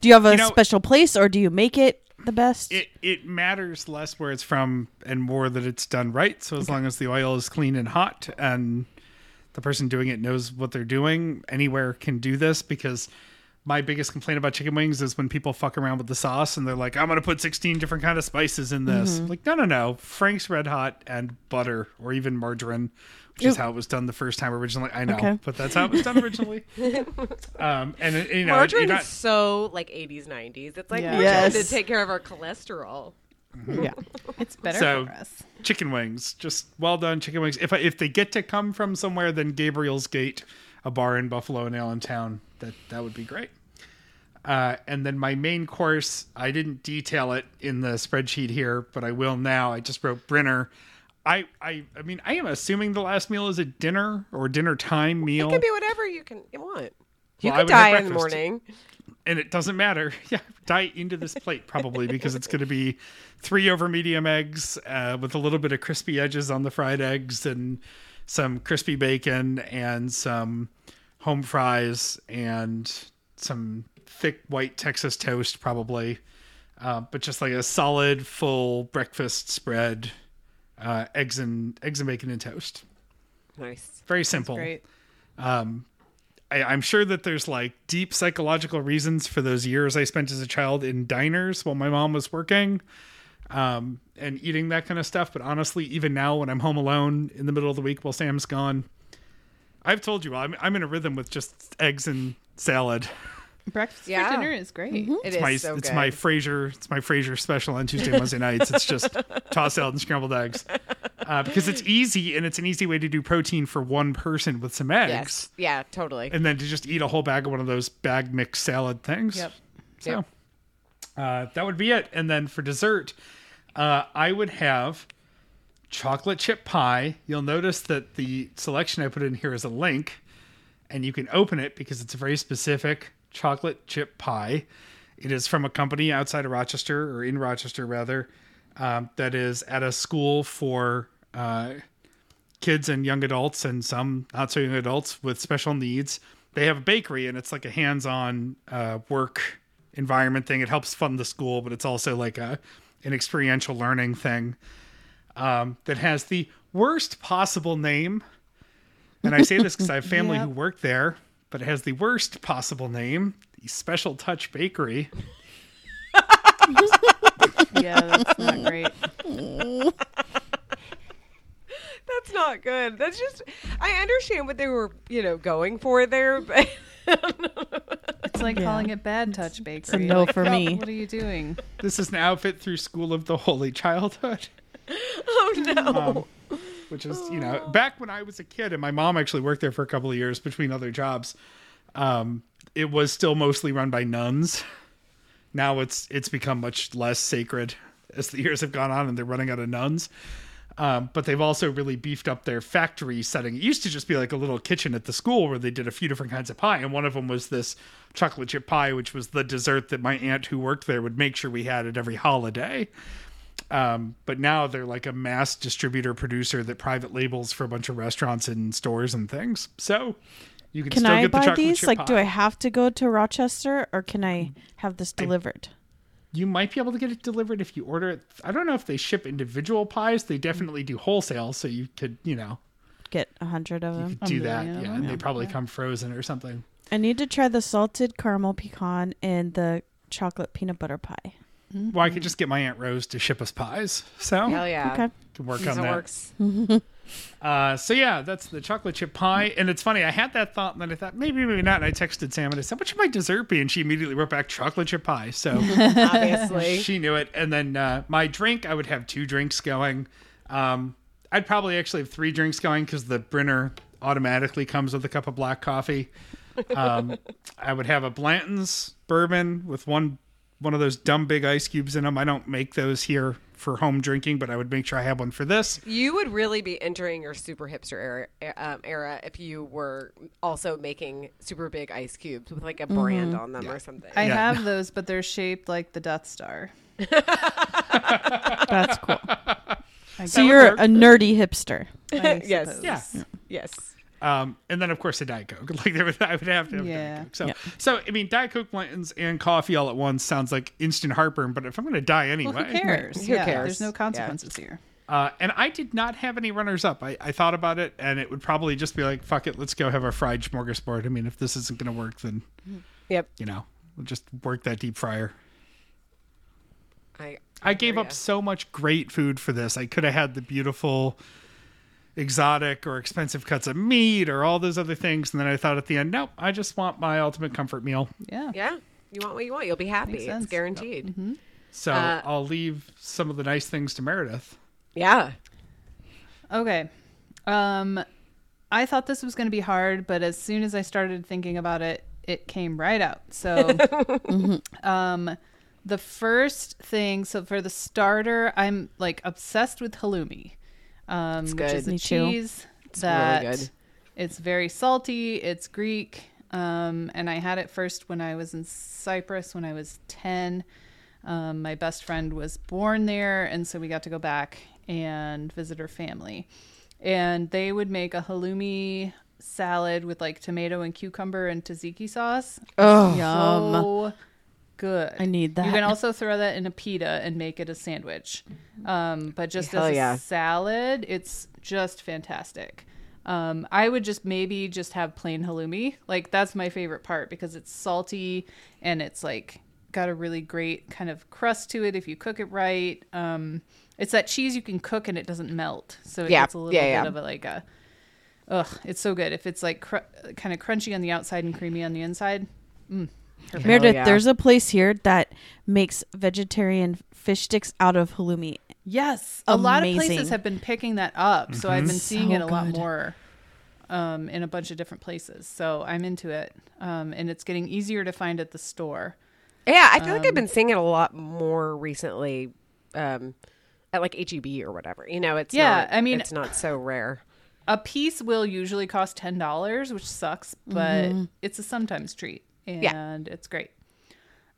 Do you have a You know- special place, or do you make it the best? It it matters less where it's from and more that it's done right. So as long as the oil is clean and hot and the person doing it knows what they're doing, anywhere can do this because my biggest complaint about chicken wings is when people fuck around with the sauce and they're like, I'm gonna put 16 different kind of spices in this. Like, no, no, no. Frank's Red Hot and butter or even margarine, which is how it was done the first time originally. I know, Okay. but that's how it was done originally. um, and you know, Margarine you're is so like 80s, 90s. It's like Yeah. we're trying to take care of our cholesterol. yeah. It's better So- for us. chicken wings, just well done chicken wings. If I, if they get to come from somewhere, then Gabriel's Gate, a bar in Buffalo and Allentown, that that would be great. Uh, and then my main course, I didn't detail it in the spreadsheet here, but I will now. I just wrote Brinner. I, I I mean I am assuming the last meal is a dinner or dinner time meal, It can be whatever you can you want. You Well, could die in the morning. and it doesn't matter. Yeah, die into this plate probably because it's going to be three over medium eggs uh, with a little bit of crispy edges on the fried eggs and some crispy bacon and some home fries and some thick white Texas toast probably, uh, but just like a solid full breakfast spread, uh, eggs and eggs and bacon and toast. Nice. Very simple. Great. I, I'm sure that there's like deep psychological reasons for those years I spent as a child in diners while my mom was working um, and eating that kind of stuff. But honestly, even now when I'm home alone in the middle of the week while Sam's gone, I've told you I'm, I'm in a rhythm with just eggs and salad. Breakfast Yeah. for dinner is great. It It's is my so it's good. my Frasier. it's my Frasier special on Tuesday Wednesday nights. It's just tossed salad and scrambled eggs uh, because it's easy and it's an easy way to do protein for one person with some eggs. yes. Yeah, totally. and then to just eat a whole bag of one of those bag mix salad things. Yep. So Yep. uh, that would be it. And then for dessert, uh, I would have chocolate chip pie. You'll notice that the selection I put in here is a link, and you can open it because it's a very specific chocolate chip pie. It is from a company outside of Rochester, or in Rochester rather, um, that is at a school for uh, kids and young adults and some not so young adults with special needs. They have a bakery and it's like a hands-on uh, work environment thing. It helps fund the school, but it's also like a an experiential learning thing um, that has the worst possible name. And I say this because I have family who work there, but it has the worst possible name, the Special Touch Bakery. Yeah, that's not great. That's not good. That's just. I understand what they were, you know, going for there, but It's like Yeah. calling it Bad Touch Bakery. no Like, for me. What are you doing? This is an outfit through School of the Holy Childhood. oh no. Um, which is you know back when I was a kid and my mom actually worked there for a couple of years between other jobs. Um, it was still mostly run by nuns. Now it's it's become much less sacred as the years have gone on and they're running out of nuns. Um, but they've also really beefed up their factory setting. It used to just be like a little kitchen at the school where they did a few different kinds of pie, and one of them was this chocolate chip pie, which was the dessert that my aunt who worked there would make sure we had at every holiday. Um, but now they're like a mass distributor producer that private labels for a bunch of restaurants and stores and things. So you can, Can still I get the buy chocolate these? chip Like, pie. do I have to go to Rochester or can I have this delivered? You might be able to get it delivered if you order it. I don't know if they ship individual pies. They definitely do wholesale, so you could, you know, Get a hundred of you them. could do that. Yeah, them? and they probably come frozen or something. I need to try the salted caramel pecan and the chocolate peanut butter pie. Well, I could mm. just get my aunt Rose to ship us pies, so Hell yeah. Okay. can work That on that. works. Uh, so yeah, that's the chocolate chip pie, and it's funny. I had that thought, and then I thought maybe, maybe not. And I texted Sam and I said, "What should my dessert be?" And she immediately wrote back chocolate chip pie. So Obviously. she knew it. And then uh, my drink, I would have two drinks going. Um, I'd probably actually have three drinks going because the Brinner automatically comes with a cup of black coffee. Um, I would have a Blanton's bourbon with one one of those dumb big ice cubes in them. I don't make those here for home drinking, but I would make sure I have one for this. You would really be entering your super hipster era, um, era if you were also making super big ice cubes with like a brand on them or something. I Yeah. have those, but they're shaped like the Death Star. That's cool. So you're work. a nerdy hipster. I Yes. Yeah. yes. Um, and then of course a Diet Coke. Like there would, I would have to have Yeah. Diet Coke. So, Yeah. so I mean, Diet Coke, Blanton's, and coffee all at once sounds like instant heartburn. But if I'm going to die anyway, Well, who cares? Who yeah, cares? There's no Yeah. consequences here. Uh, and I did not have any runners up. I, I thought about it, and it would probably just be like, "Fuck it, let's go have our fried smorgasbord." I mean, if this isn't going to work, then Yep. you know, we'll just work that deep fryer. I I gave up ya. so much great food for this. I could have had the beautiful, exotic or expensive cuts of meat or all those other things, and then I thought at the end, nope, I just want my ultimate comfort meal. Yeah. Yeah. You want what you want. You'll be happy. Makes It's sense. guaranteed. So Uh, I'll leave some of the nice things to Meredith. Yeah. Okay. Um, I thought this was going to be hard, but as soon as I started thinking about it, it came right out. So, um, the first thing, so for the starter, I'm like obsessed with halloumi, um, which good. is a Me too. cheese really that good. it's very salty. It's Greek, um, and I had it first when I was in Cyprus when I was ten. Um, my best friend was born there, and so we got to go back and visit her family. And they would make a halloumi salad with like tomato and cucumber and tzatziki sauce. Oh, yum. So good. I need that. You can also throw that in a pita and make it a sandwich. Um, but just Hell as a yeah. salad, it's just fantastic. Um, I would just maybe just have plain halloumi. Like that's my favorite part because it's salty and it's like got a really great kind of crust to it if you cook it right. Um, it's that cheese you can cook and it doesn't melt, so it Yeah, gets a little yeah, bit yeah. of a like a. Ugh, it's so good. If it's like cr- kind of crunchy on the outside and creamy on the inside, mm, perfect. Meredith, yeah. there's a place here that makes vegetarian fish sticks out of halloumi. Yes, a lot of places have been picking that up, so I've been seeing So it a lot more um, in a bunch of different places. So I'm into it, um, and it's getting easier to find at the store. Yeah, I feel like Um, I've been seeing it a lot more recently, um, at like HEB or whatever. You know, it's Yeah, not- I mean- it's not so rare. A piece will usually cost ten dollars, which sucks, but Mm-hmm. it's a sometimes treat, and Yeah. it's great.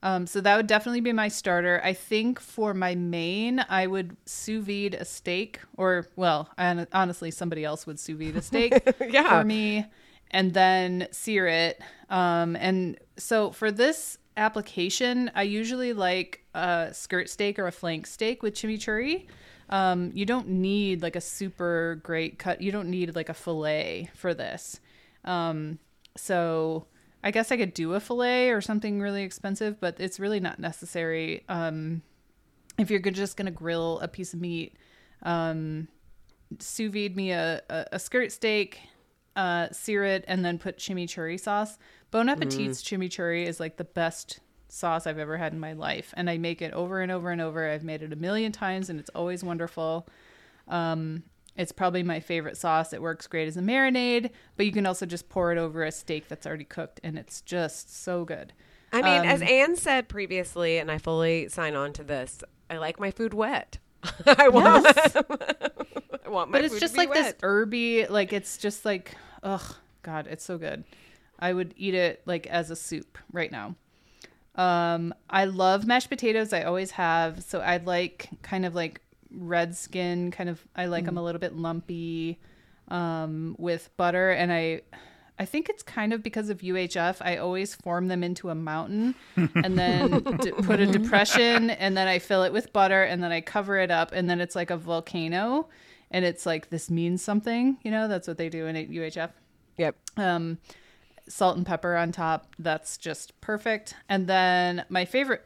Um, so that would definitely be my starter. I think for my main, I would sous vide a steak, or well, hon- honestly, somebody else would sous vide a steak Yeah. for me, and then sear it. Um, and so for this application, I usually like a skirt steak or a flank steak with chimichurri. Um, you don't need like a super great cut. You don't need like a fillet for this. Um, so I guess I could do a fillet or something really expensive, but it's really not necessary. Um, if you're just gonna grill a piece of meat, um, sous vide me a, a, a skirt steak, uh, sear it, and then put chimichurri sauce. Bon Appetit's chimichurri is like the best sauce I've ever had in my life, and I make it over and over and over. I've made it a million times, and it's always wonderful. Um, it's probably my favorite sauce. It works great as a marinade, but you can also just pour it over a steak that's already cooked, and it's just so good. I mean, as Um, Anne said previously, and I fully sign on to this, I like my food wet. I want, I want my but it's just like this wet. herby like it's just like ugh god it's so good i would eat it like as a soup right now um i love mashed potatoes i always have so i like kind of like red skin kind of i like them a little bit lumpy um with butter and i I think it's kind of because of UHF. I always form them into a mountain and then d- put a depression and then I fill it with butter and then I cover it up and then it's like a volcano and it's like this means something, you know, that's what they do in UHF. Yep. Um, salt and pepper on top. That's just perfect. And then my favorite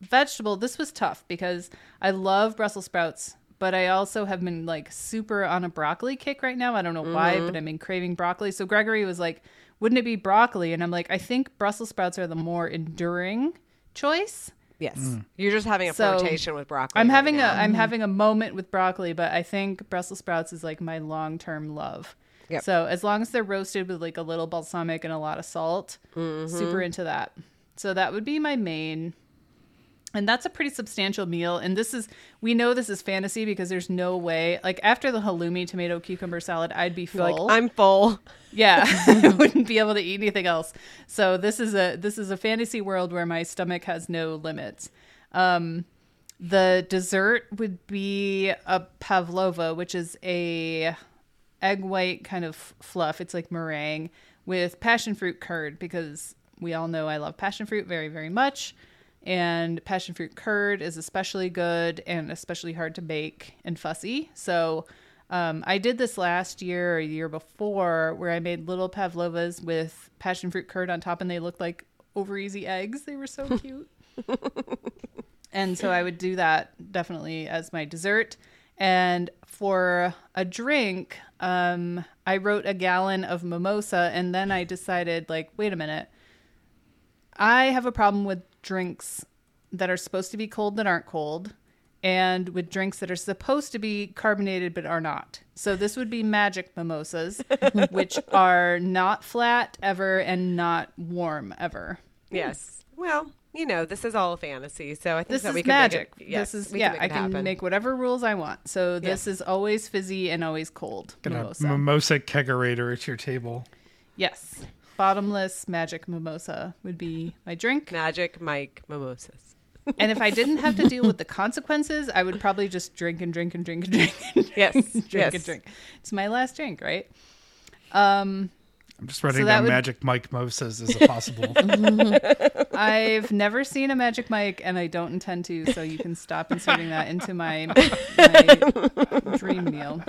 vegetable, this was tough because I love Brussels sprouts, but I also have been like super on a broccoli kick right now. I don't know why, but mm-hmm. I've been craving broccoli. So Gregory was like, wouldn't it be broccoli? And I'm like, I think Brussels sprouts are the more enduring choice. Yes. Mm. You're just having a So, flirtation with broccoli. I'm right having now. a I'm mm-hmm. having a moment with broccoli, but I think Brussels sprouts is like my long term love. Yep. So as long as they're roasted with like a little balsamic and a lot of salt, Mm-hmm. super into that. So that would be my main. And that's a pretty substantial meal. And this is we know this is fantasy because there's no way like after the halloumi tomato cucumber salad, I'd be full. like I'm full. Yeah, I wouldn't be able to eat anything else. So this is a this is a fantasy world where my stomach has no limits. Um, the dessert would be a pavlova, which is a egg white kind of fluff. It's like meringue with passion fruit curd because we all know I love passion fruit very very much. And passion fruit curd is especially good and especially hard to bake and fussy. So um, I did this last year or year before where I made little pavlovas with passion fruit curd on top and they looked like over easy eggs. They were so cute. and so I would do that definitely as my dessert. And for a drink, um, I wrote a gallon of mimosa and then I decided, like, wait a minute. I have a problem with drinks that are supposed to be cold that aren't cold, and with drinks that are supposed to be carbonated but are not. So this would be magic mimosas, which are not flat ever and not warm ever. Yes. Well, you know, this is all a fantasy, so I think This that is we can magic. Make it, yes, this is we yeah. make I can happen. make whatever rules I want. So this Yes. is always fizzy and always cold. Got a Mimosa. mimosa kegerator at your table. yes, bottomless magic mimosa would be my drink. magic Mike mimosas. and if I didn't have to deal with the consequences, I would probably just drink and drink and drink and drink. And Yes, drink yes. and drink. It's my last drink, right? Um, I'm just writing So that down would- magic Mike Moses as a possible. I've never seen a magic mic, and I don't intend to. So you can stop inserting that into my, my dream meal.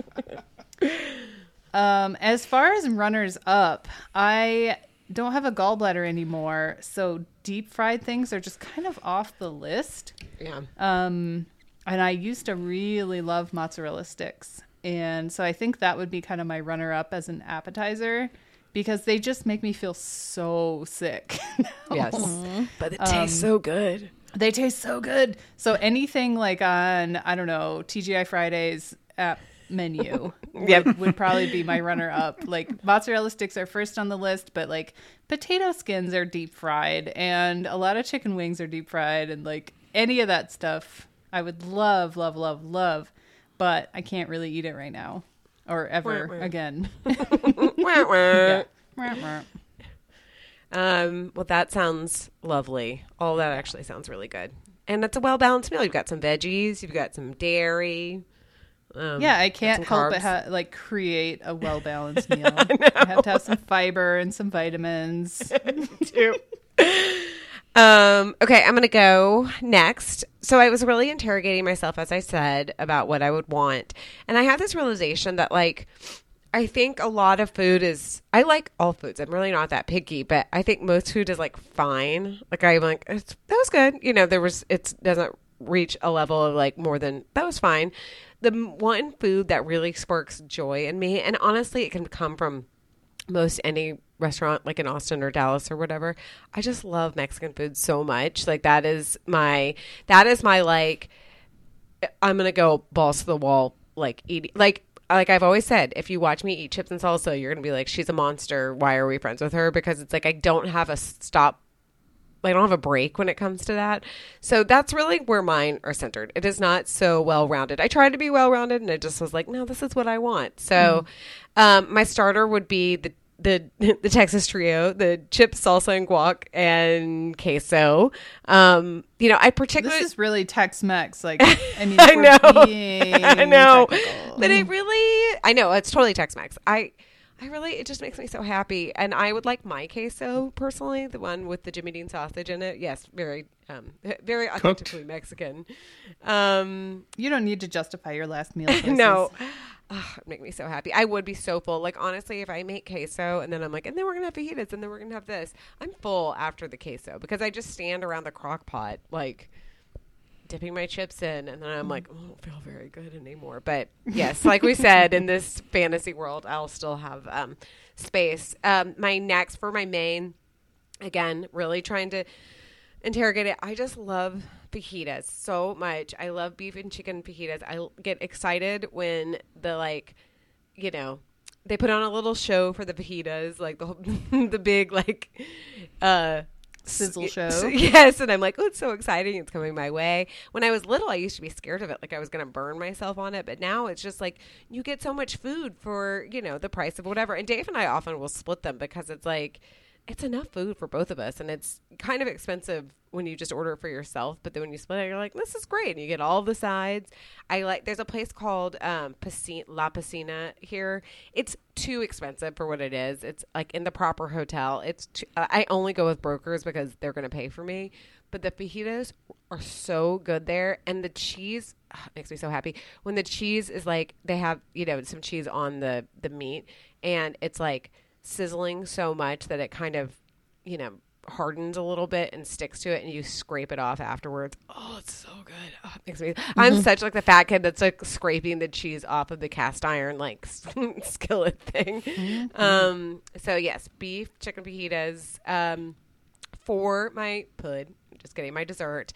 Um, as far as runners up, I don't have a gallbladder anymore, so deep fried things are just kind of off the list. Yeah. Um, and I used to really love mozzarella sticks. And so I think that would be kind of my runner up as an appetizer because they just make me feel so sick. Yes. But it Um, tastes so good. they taste so good. So anything like on, I don't know, TGI Fridays app menu would, Yep. would probably be my runner up. Like mozzarella sticks are first on the list, but like potato skins are deep fried and a lot of chicken wings are deep fried and like any of that stuff I would love, love, love, love, but I can't really eat it right now or ever Wah, wah. again. Wah, wah. yeah. Mwah, mwah. Um, well, that sounds lovely. All that actually sounds really good. And it's a well balanced meal. You've got some veggies, you've got some dairy. Um, Yeah, I can't help but ha- like create a well balanced meal. I, have to have some fiber and some vitamins. too. Um, okay, I'm gonna go next. So I was really interrogating myself, as I said, about what I would want, and I had this realization that, like, I think a lot of food is. I like all foods. I'm really not that picky, but I think most food is like fine. Like I'm like it's, that was good. You know, there was it doesn't reach a level of like more than that was fine. The one food that really sparks joy in me, and honestly, it can come from most any restaurant like in Austin or Dallas or whatever. I just love Mexican food so much. Like that is my that is my like I'm gonna go balls to the wall like eating like like I've always said, if you watch me eat chips and salsa, you're gonna be like, she's a monster. Why are we friends with her? Because it's like I don't have a stop I don't have a break when it comes to that. So that's really where mine are centered. It is not so well rounded. I tried to be well rounded and it just was like, no, this is what I want. So um, my starter would be the the the Texas trio, the chips, salsa, and guac, and queso. Um, you know, I particularly This is really Tex Mex. Like, I mean, I know. I know. technical. But it really, I know it's totally Tex Mex. I, I really, it just makes me so happy. And I would like my queso personally, the one with the Jimmy Dean sausage in it. Yes, very, um, very authentically Mexican. Um, You don't need to justify your last meal. No. Ugh, it'd make me so happy. I would be so full. Like honestly, if I make queso and then I'm like, and then we're gonna have fajitas and then we're gonna have this, I'm full after the queso because I just stand around the crock pot like dipping my chips in and then I'm like, oh, I don't feel very good anymore. But yes, like we said, in this fantasy world, I'll still have um, space. Um, my next for my main, again, really trying to interrogate it. I just love fajitas so much. I love beef and chicken fajitas. I get excited when the like, you know, they put on a little show for the fajitas, like the whole- the big like uh Sizzle show. Yes, and I'm like, oh, it's so exciting. It's coming my way. When I was little, I used to be scared of it, like I was going to burn myself on it. But now it's just like you get so much food for you know the price of whatever. And Dave and I often will split them because it's like it's enough food for both of us, and it's kind of expensive when you just order it for yourself. But then when you split it, you're like, this is great, and you get all the sides. I like. There's a place called um, La Piscina here. It's too expensive for what it is. It's like in the proper hotel. It's too, I only go with brokers because they're going to pay for me. But the fajitas are so good there, and the cheese ah, makes me so happy. When the cheese is like they have you know some cheese on the the meat, and it's like sizzling so much that it kind of you know hardens a little bit and sticks to it and you scrape it off afterwards. Oh it's so good. Oh, it makes me i'm such like the fat kid that's like scraping the cheese off of the cast iron like skillet thing. Um so yes beef chicken fajitas um for my pud just kidding my dessert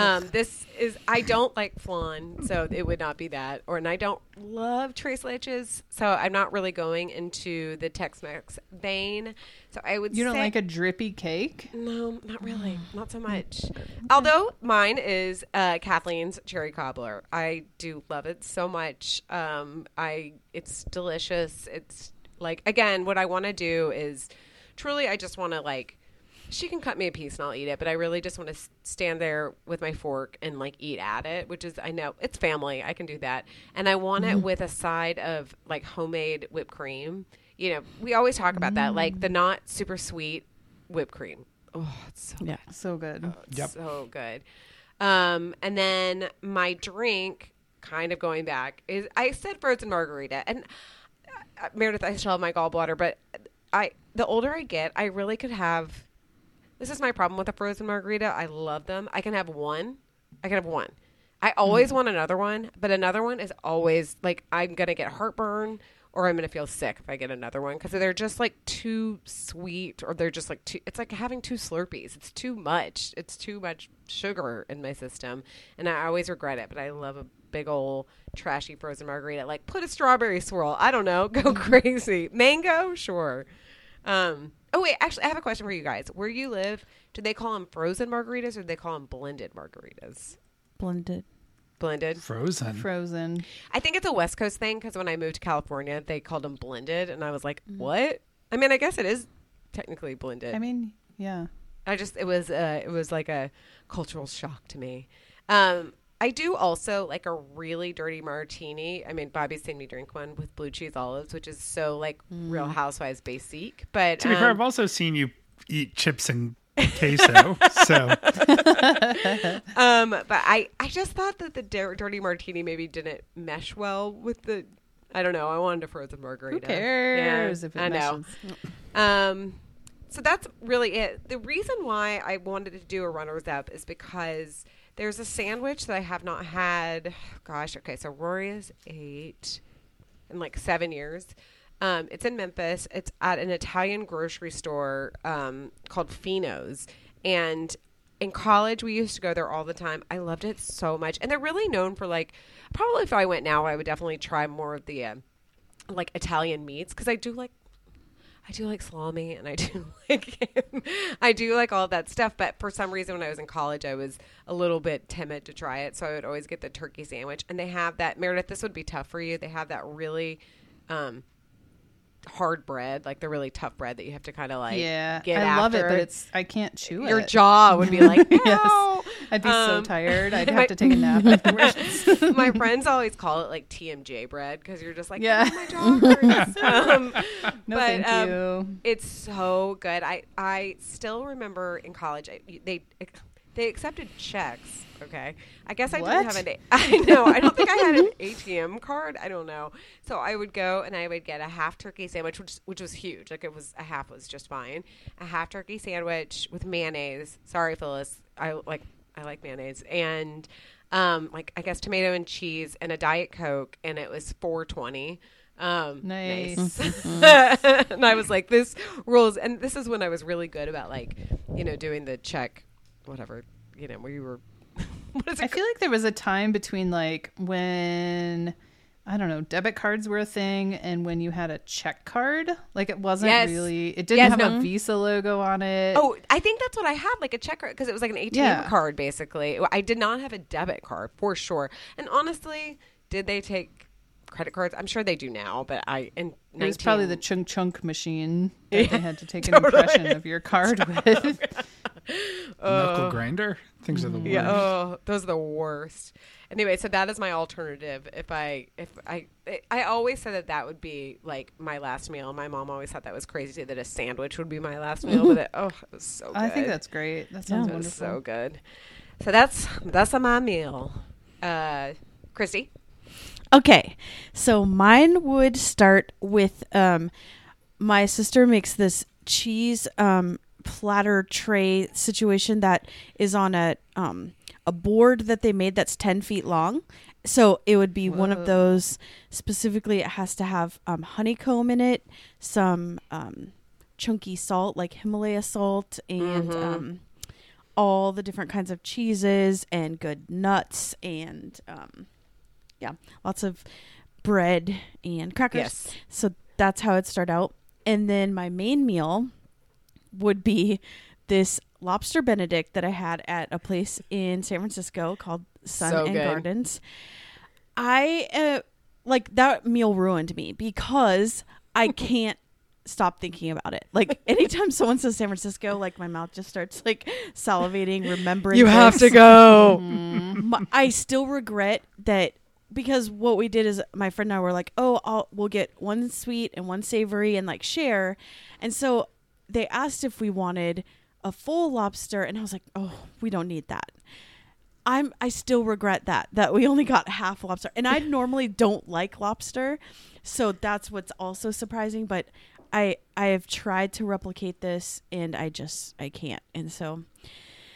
um, this is I don't like flan, so it would not be that. Or and I don't love tres leches, so I'm not really going into the Tex-Mex vein. So I would You don't like a drippy cake? no, not really, not so much. Although mine is uh, Kathleen's cherry cobbler. I do love it so much. Um, I it's delicious. It's like again, what I want to do is truly, I just want to like. She can cut me a piece and I'll eat it, but I really just want to stand there with my fork and like eat at it, which is I know it's family. I can do that, and I want it with a side of like homemade whipped cream. You know, we always talk about that, like the not super sweet whipped cream. Oh, it's so Yeah. So good. it's Yep. so good. Um, and then my drink, kind of going back, is I said frozen margarita, and uh, Meredith, I still have my gallbladder, but I the older I get, I really could have. This is my problem with a frozen margarita. I love them. I can have one. I can have one. I always want another one, but another one is always like I'm gonna get heartburn or I'm gonna feel sick if I get another one because they're just like too sweet or they're just like too. It's like having two Slurpees. It's too much. It's too much sugar in my system, and I always regret it. But I love a big old trashy frozen margarita. Like put a strawberry swirl. I don't know. Go crazy. Mango, sure. Um, oh wait, actually, I have a question for you guys. Where you live, do they call them frozen margaritas or do they call them blended margaritas? Blended. Blended. Frozen. Frozen. I think it's a West Coast thing because when I moved to California, they called them blended, and I was like, "What?" I mean, I guess it is technically blended. I mean, yeah. I just it was uh, it was like a cultural shock to me. Um, I do also like a really dirty martini. I mean, Bobby's seen me drink one with blue cheese olives, which is so like Real Housewives basic. But To be fair, um, I've also seen you eat chips and queso. so um, but I I just thought that the dirty martini maybe didn't mesh well with the. I don't know. I wanted a frozen margarita. Who cares Yeah, if it I know. Um, so that's really it. The reason why I wanted to do a runners up is because there's a sandwich that I have not had. Gosh, okay, so Rory is eight in like seven years. Um, it's in Memphis. It's at an Italian grocery store um, called Fino's, and in college we used to go there all the time. I loved it so much, and they're really known for like. Probably if I went now, I would definitely try more of the uh, like Italian meats because I do like I do like salami and I do like I do like all that stuff. But for some reason, when I was in college, I was a little bit timid to try it, so I would always get the turkey sandwich. And they have that Meredith. This would be tough for you. They have that really um, hard bread, like the really tough bread that you have to kind of like yeah, get I love it, but it's I can't chew your it. Your jaw would be like Yes. I'd be so Um, tired. I'd my- have to take a nap afterwards. my friends always call it like TMJ bread because you're just like, Yeah. yeah, my jaw hurts. um, no, but, thank um, you. It's so good. I I still remember in college I, they they accepted checks. Okay, I guess I What? didn't have an. I know. I don't think I had an ATM card. I don't know. So I would go and I would get a half turkey sandwich, which which was huge. Like it was a half was just fine. A half turkey sandwich with mayonnaise. Sorry, Phyllis. I like I like mayonnaise and. Um, like I guess tomato and cheese and a diet coke, and it was four twenty. Um, Nice. and I was like, this rules. And this is when I was really good about like, you know, doing the check, whatever, you know, where you were. what is it? I feel like there was a time between like when I don't know, debit cards were a thing and when you had a check card. Like it wasn't Yes. really it didn't Yes, have no. a Visa logo on it. Oh, I think that's what I had, like a check card, because it was like an ATM Yeah. card, basically. I did not have a debit card for sure. And honestly, did they take credit cards? I'm sure they do now, but I in it was probably the chunk chunk machine that they had to take an totally. impression of your card with. knuckle grinder. Things are the worst. Uh, Yeah, oh, those are the worst. Anyway, so that is my alternative. If I, if I, I always said that that would be like my last meal. My mom always thought that was crazy that a sandwich would be my last meal. But it, oh, it was so good. I think that's great. That sounds it was wonderful. so good. So that's that's my meal. Uh, Christy, Okay, so mine would start with um, my sister makes this cheese um, platter tray situation that is on a um, a board that they made that's ten feet long. So it would be one of those. Specifically, it has to have um, honeycomb in it, some um, chunky salt like Himalaya salt, and Mhm. um, all the different kinds of cheeses and good nuts and um, yeah, lots of bread and crackers. yes, So that's how it started out. And then my main meal would be this lobster benedict that I had at a place in San Francisco called Sun So and good. Gardens. I uh, like that meal ruined me because I can't stop thinking about it. Like anytime someone says San Francisco, like my mouth just starts like salivating, remembering. you have to go. my, I still regret that because what we did is my friend and I were like, oh, I'll, we'll get one sweet and one savory and like share. And so they asked if we wanted a full lobster, and I was like, oh, we don't need that. I'm I still regret that that we only got half lobster, and I normally don't like lobster, so that's what's also surprising. But I I have tried to replicate this, and I just I can't, and so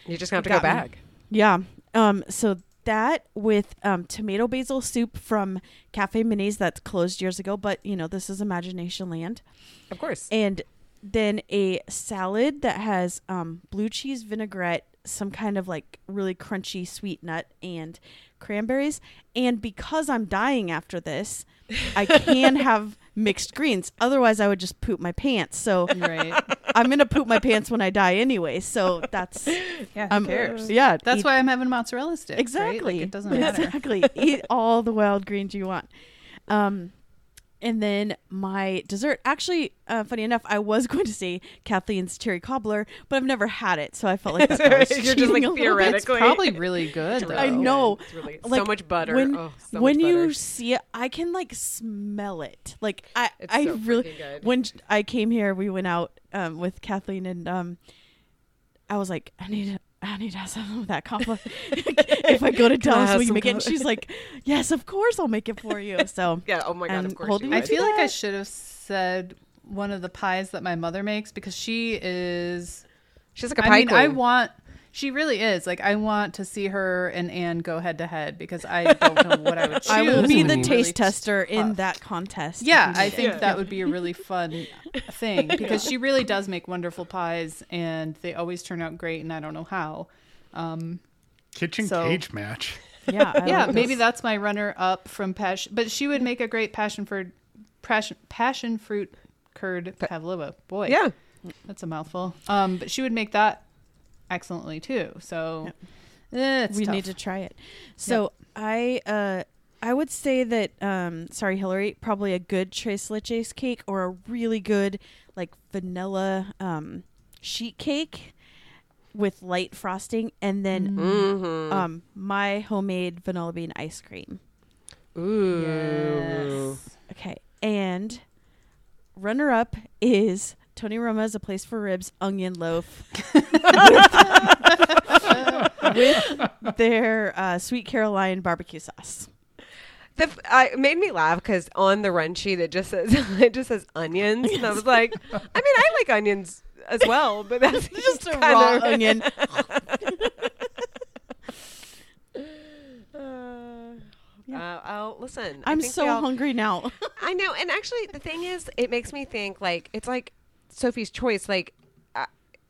You just have to go me. back. yeah. Um. So that with um tomato basil soup from Cafe Minis that's closed years ago, but you know this is Imagination Land, Of course. and then a salad that has um blue cheese vinaigrette, some kind of like really crunchy sweet nut, and cranberries. And because I'm dying after this, I can have mixed greens. Otherwise, I would just poop my pants. So right. I'm gonna poop my pants when I die anyway. So that's Yeah, who um, cares? Yeah, That's eat- why I'm having mozzarella sticks. right? exactly Like, it doesn't matter. exactly eat all the wild greens you want um and then my dessert. Actually, uh, funny enough, I was going to say Kathleen's cherry cobbler, but I've never had it, so I felt like that, that was You're just, like, a little bit. It's Theoretically. probably really good. Though. I know. It's really so much butter. When, oh, so when much you butter. see it, I can like smell it. Like I, It's I so really. good. When I came here, we went out um, with Kathleen, and um, I was like, I need. I need to have some of that cobbler. if I go to Can Dallas, have will you make it? And she's like, Yes, of course, I'll make it for you. So yeah. Oh my god. and Of course. I feel like I should have said one of the pies that my mother makes because she is. She's like a pie I mean, I want. She really is. Like, I want to see her and Anne go head to head because I don't know what I would choose. I will be would the really taste tester in that contest. Yeah, I think Yeah. that would be a really fun thing because she really does make wonderful pies and they always turn out great and I don't know how. Um, Kitchen So- cage match. Yeah, I yeah, like maybe that's my runner up from passion, but she would make a great passion for passion, passion fruit curd pavlova. Boy, yeah. that's a mouthful. Um, but she would make that excellently too. So eh, it's we tough. need to try it. So I uh I would say that um sorry Hillary, probably a good tres leches cake or a really good like vanilla um sheet cake with light frosting and then Mm-hmm. um my homemade vanilla bean ice cream. Ooh. Yes. Okay. And runner up is Tony Roma's A Place for Ribs onion loaf with their uh, sweet Caroline barbecue sauce. The, f- I, it made me laugh because on the run sheet it just says it just says onions, and I was like, I mean, I like onions as well, but that's Just a kinda- raw onion. Uh, I'll listen. I'm so all- hungry now. I know, and actually, the thing is, it makes me think like it's like Sophie's choice. Like, I,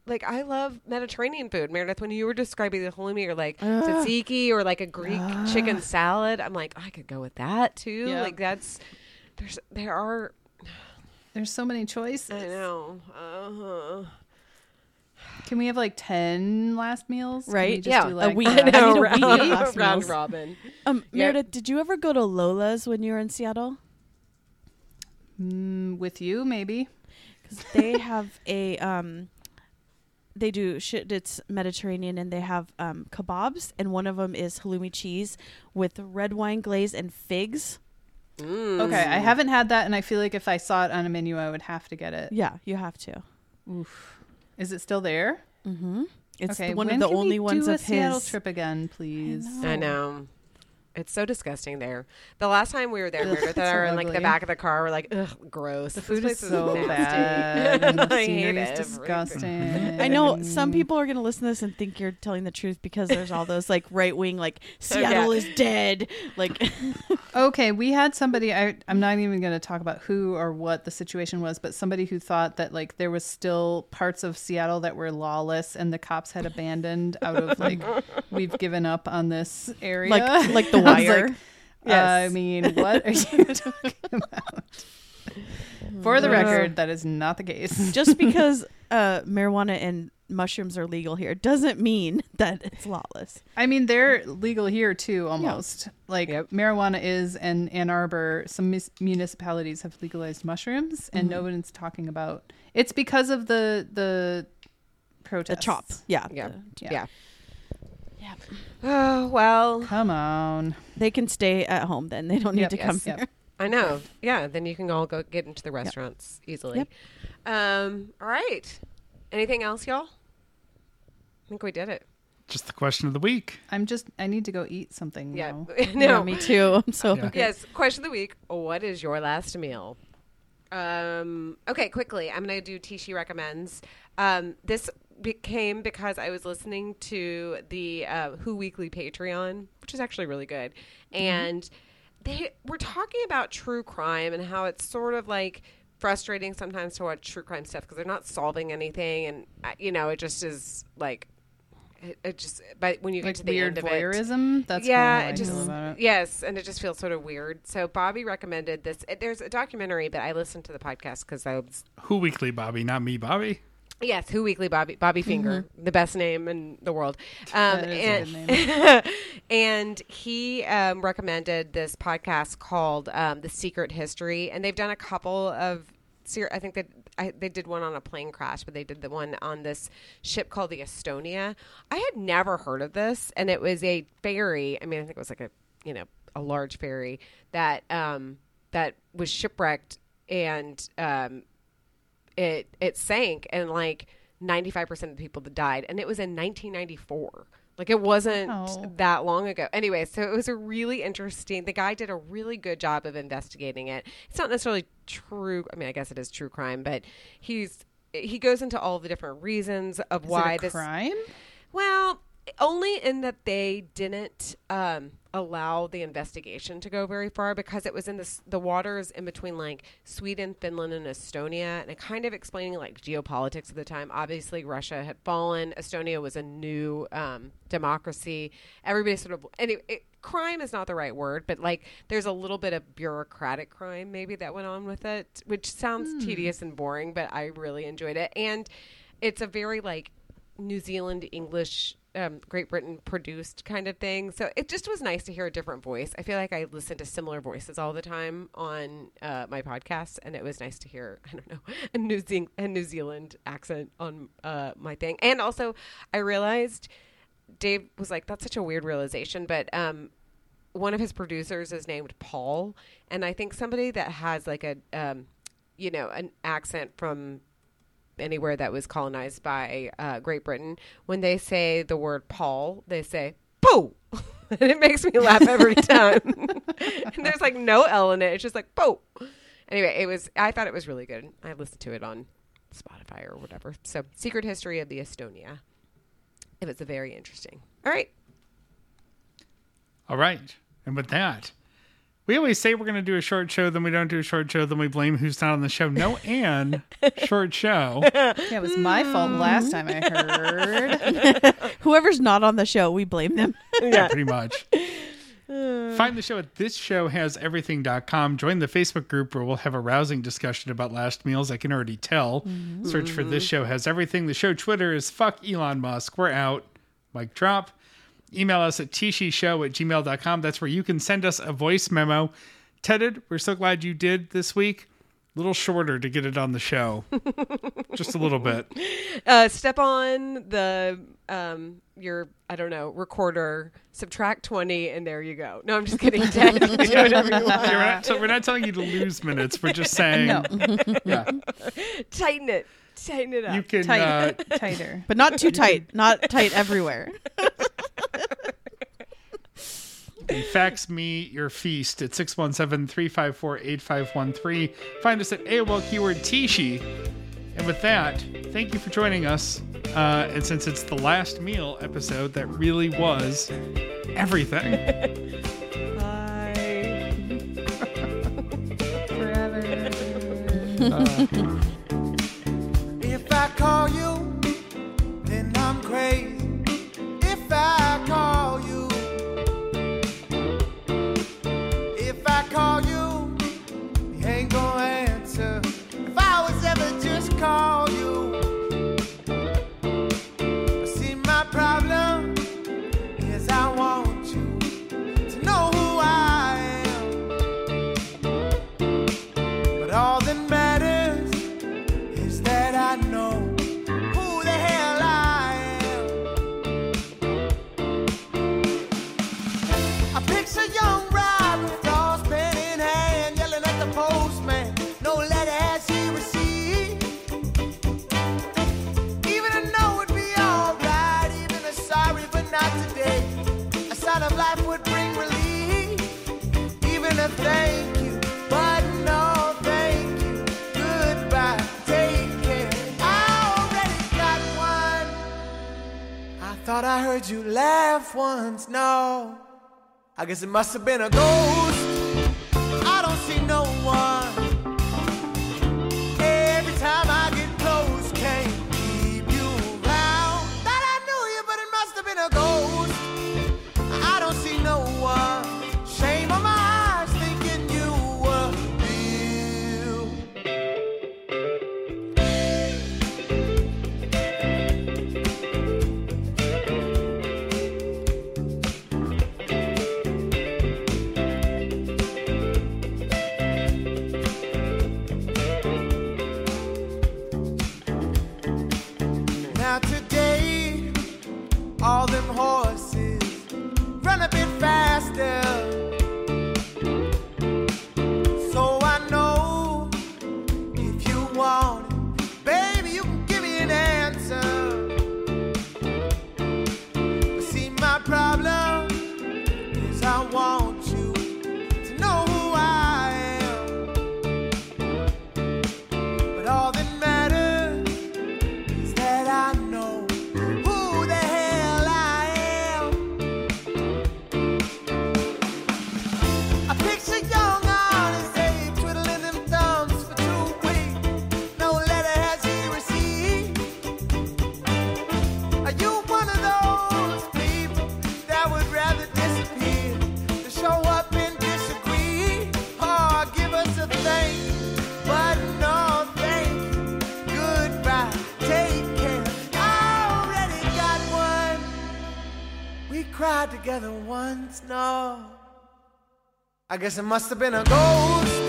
like I love Mediterranean food, Meredith. When you were describing the halloumi or like tzatziki or like a Greek chicken salad, I'm like, I could go with that too. Yeah. Like that's there's there are There's so many choices. I know. Uh-huh. Can we have like ten last meals? Can we Right? just Yeah, do, a week. I I know, need a round, weenie last round robin. Um, Yeah. Meredith, did you ever go to Lola's when you were in Seattle? Mm, with you, maybe. Because they have a um, they do shit. It's Mediterranean, and they have um kebabs, and one of them is halloumi cheese with red wine glaze and figs. Mm. Okay, I haven't had that, and I feel like if I saw it on a menu, I would have to get it. Yeah, you have to. Oof. Is it still there? Mm-hmm. It's okay, the- one when of the can we only ones do a of Seattle his. trip again, please. know. I know. It's so disgusting there. The last time we were there, Ugh, Meredith and it's I so were in like the back of the car. We're like, ugh, gross. The food place is so nasty." bad, the I hate scenery is disgusting. I know some people are going to listen to this and think you're telling the truth because there's all those like right wing like Seattle is dead like Okay, we had somebody. I, I'm not even going to talk about who or what the situation was, but somebody who thought that like there was still parts of Seattle that were lawless and the cops had abandoned out of like we've given up on this area, like like the I was like, Yes. I mean, what are you talking about? For the record, that is not the case. Just because uh, marijuana and mushrooms are legal here doesn't mean that it's lawless. I mean, they're legal here too, almost. Like Yep. marijuana is, and Ann Arbor, some mis- municipalities have legalized mushrooms, and no one's talking about. It's because of the the The protests. chop, yeah, Yeah. the- Yeah. Yeah. Yeah. Oh well, Come on. They can stay at home then. They don't need Yep, to come yes, yep. here. I know. Yeah, then you can all go get into the restaurants easily. Yep. Um. All right. Anything else, y'all? I think we did it. Just the question of the week. I'm just. I need to go eat something. Yeah. now. Yeah, no. me too. I'm so Yeah. hungry. Yes. Question of the week. What is your last meal? Um, okay, quickly. I'm going to do Tishi recommends. Um, this became because I was listening to the uh, Who Weekly Patreon, which is actually really good. And they were talking about true crime and how it's sort of like frustrating sometimes to watch true crime stuff because they're not solving anything. And, uh, you know, it just is like, it, it just, but when you get Like to the weird end of it, voyeurism. That's yeah, kind it just how I feel about it. yes, and it just feels sort of weird. So Bobby recommended this. it- There's a documentary, but I listened to the podcast because I was Who weekly, Bobby? Not me, Bobby. Yes, Who Weekly Bobby Bobby Finger, the best name in the world. Um, That is a and and he um, recommended this podcast called um, The Secret History, and they've done a couple of. I think that I, they did one on a plane crash, but they did the one on this ship called the Estonia. I had never heard of this, and it was a ferry. I mean, I think it was like a you know a large ferry that um, that was shipwrecked and um, it it sank and like 95% of the people that died and it was in 1994 like it wasn't Oh. that long ago anyway so it was a really interesting the guy did a really good job of investigating it it's not necessarily true i mean i guess it is true crime but he's he goes into all the different reasons of Is why it a this crime? well, only in that they didn't um, allow the investigation to go very far because it was in the the waters in between like Sweden, Finland, and Estonia, and it kind of explaining like geopolitics at the time. Obviously, Russia had fallen. Estonia was a new um, democracy. Everybody sort of anyway. It, crime is not the right word, but like there's a little bit of bureaucratic crime maybe that went on with it, which sounds tedious and boring, but I really enjoyed it. And it's a very like New Zealand English, um, Great Britain produced kind of thing. So it just was nice to hear a different voice. I feel like I listen to similar voices all the time on uh, my podcast, and it was nice to hear I don't know a New Zealand a New Zealand accent on uh, my thing. And also, I realized Dave was like, "That's such a weird realization," but um, one of his producers is named Paul, and I think somebody that has like a um, you know an accent from anywhere that was colonized by uh, Great Britain, when they say the word Paul, they say "poo," and it makes me laugh every time. and there's like no L in it; it's just like "poo." Anyway, it was. I thought it was really good. I listened to it on Spotify or whatever. So, Secret History of the Estonia. It was very interesting. All right. All right. And with that, we always say we're going to do a short show, then we don't do a short show, then we blame who's not on the show. No, and short show. Yeah, it was my fault mm. last time I heard. Whoever's not on the show, we blame them. Yeah, pretty much. Uh. Find the show at thisshowhaseverything.com. Join the Facebook group where we'll have a rousing discussion about last meals. I can already tell. Search for mm-hmm. This Show Has Everything. The show Twitter is fuck Elon Musk. We're out. Mic drop. Email us at tishishow at gmail.com. That's where you can send us a voice memo. Tedded, we're so glad you did this week. A little shorter to get it on the show. Just a little bit. Uh, step on the um your I don't know recorder. Subtract twenty, and there you go. No, I'm just kidding. Ted. Do whatever you want. Yeah, we're not, so we're not telling you to lose minutes. We're just saying. No, Yeah. Tighten it. Tighten it up. You can. Uh, tight, tighter. But not too tight. Not tight everywhere. fax me your feast at 617-354-8513 find us at aol keyword tishi and with that thank you for joining us uh, and since it's the last meal episode that really was everything If guess it must have been a ghost. Guess it must have been a ghost.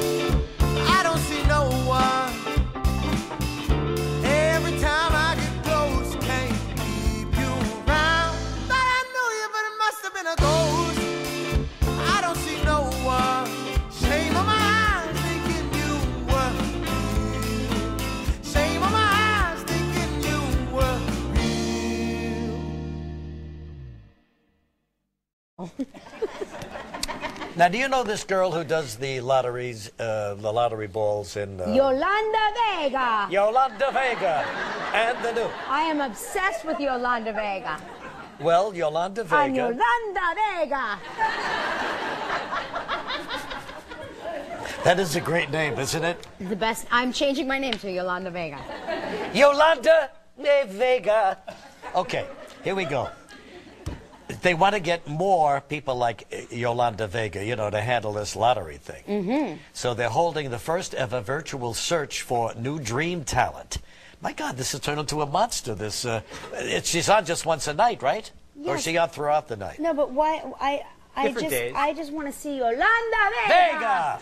You know this girl who does the lotteries, uh, the lottery balls in uh, Yolanda Vega. Yolanda Vega and the new? I am obsessed with Yolanda Vega. Well, Yolanda Vega... I'm. Yolanda Vega. That is a great name, isn't it? The best. I'm changing my name to Yolanda Vega. Yolanda Vega. Okay, here we go. They want to get more people like uh, Yolanda Vega, you know, to handle this lottery thing. Mm-hmm. So they're holding the first ever virtual search for new dream talent. My God, this has turned into a monster. This, uh, it, she's on just once a night, right? Yes. Or is she on throughout the night? No, but why? I I Different just days. I just want to see Yolanda Vega. Vega!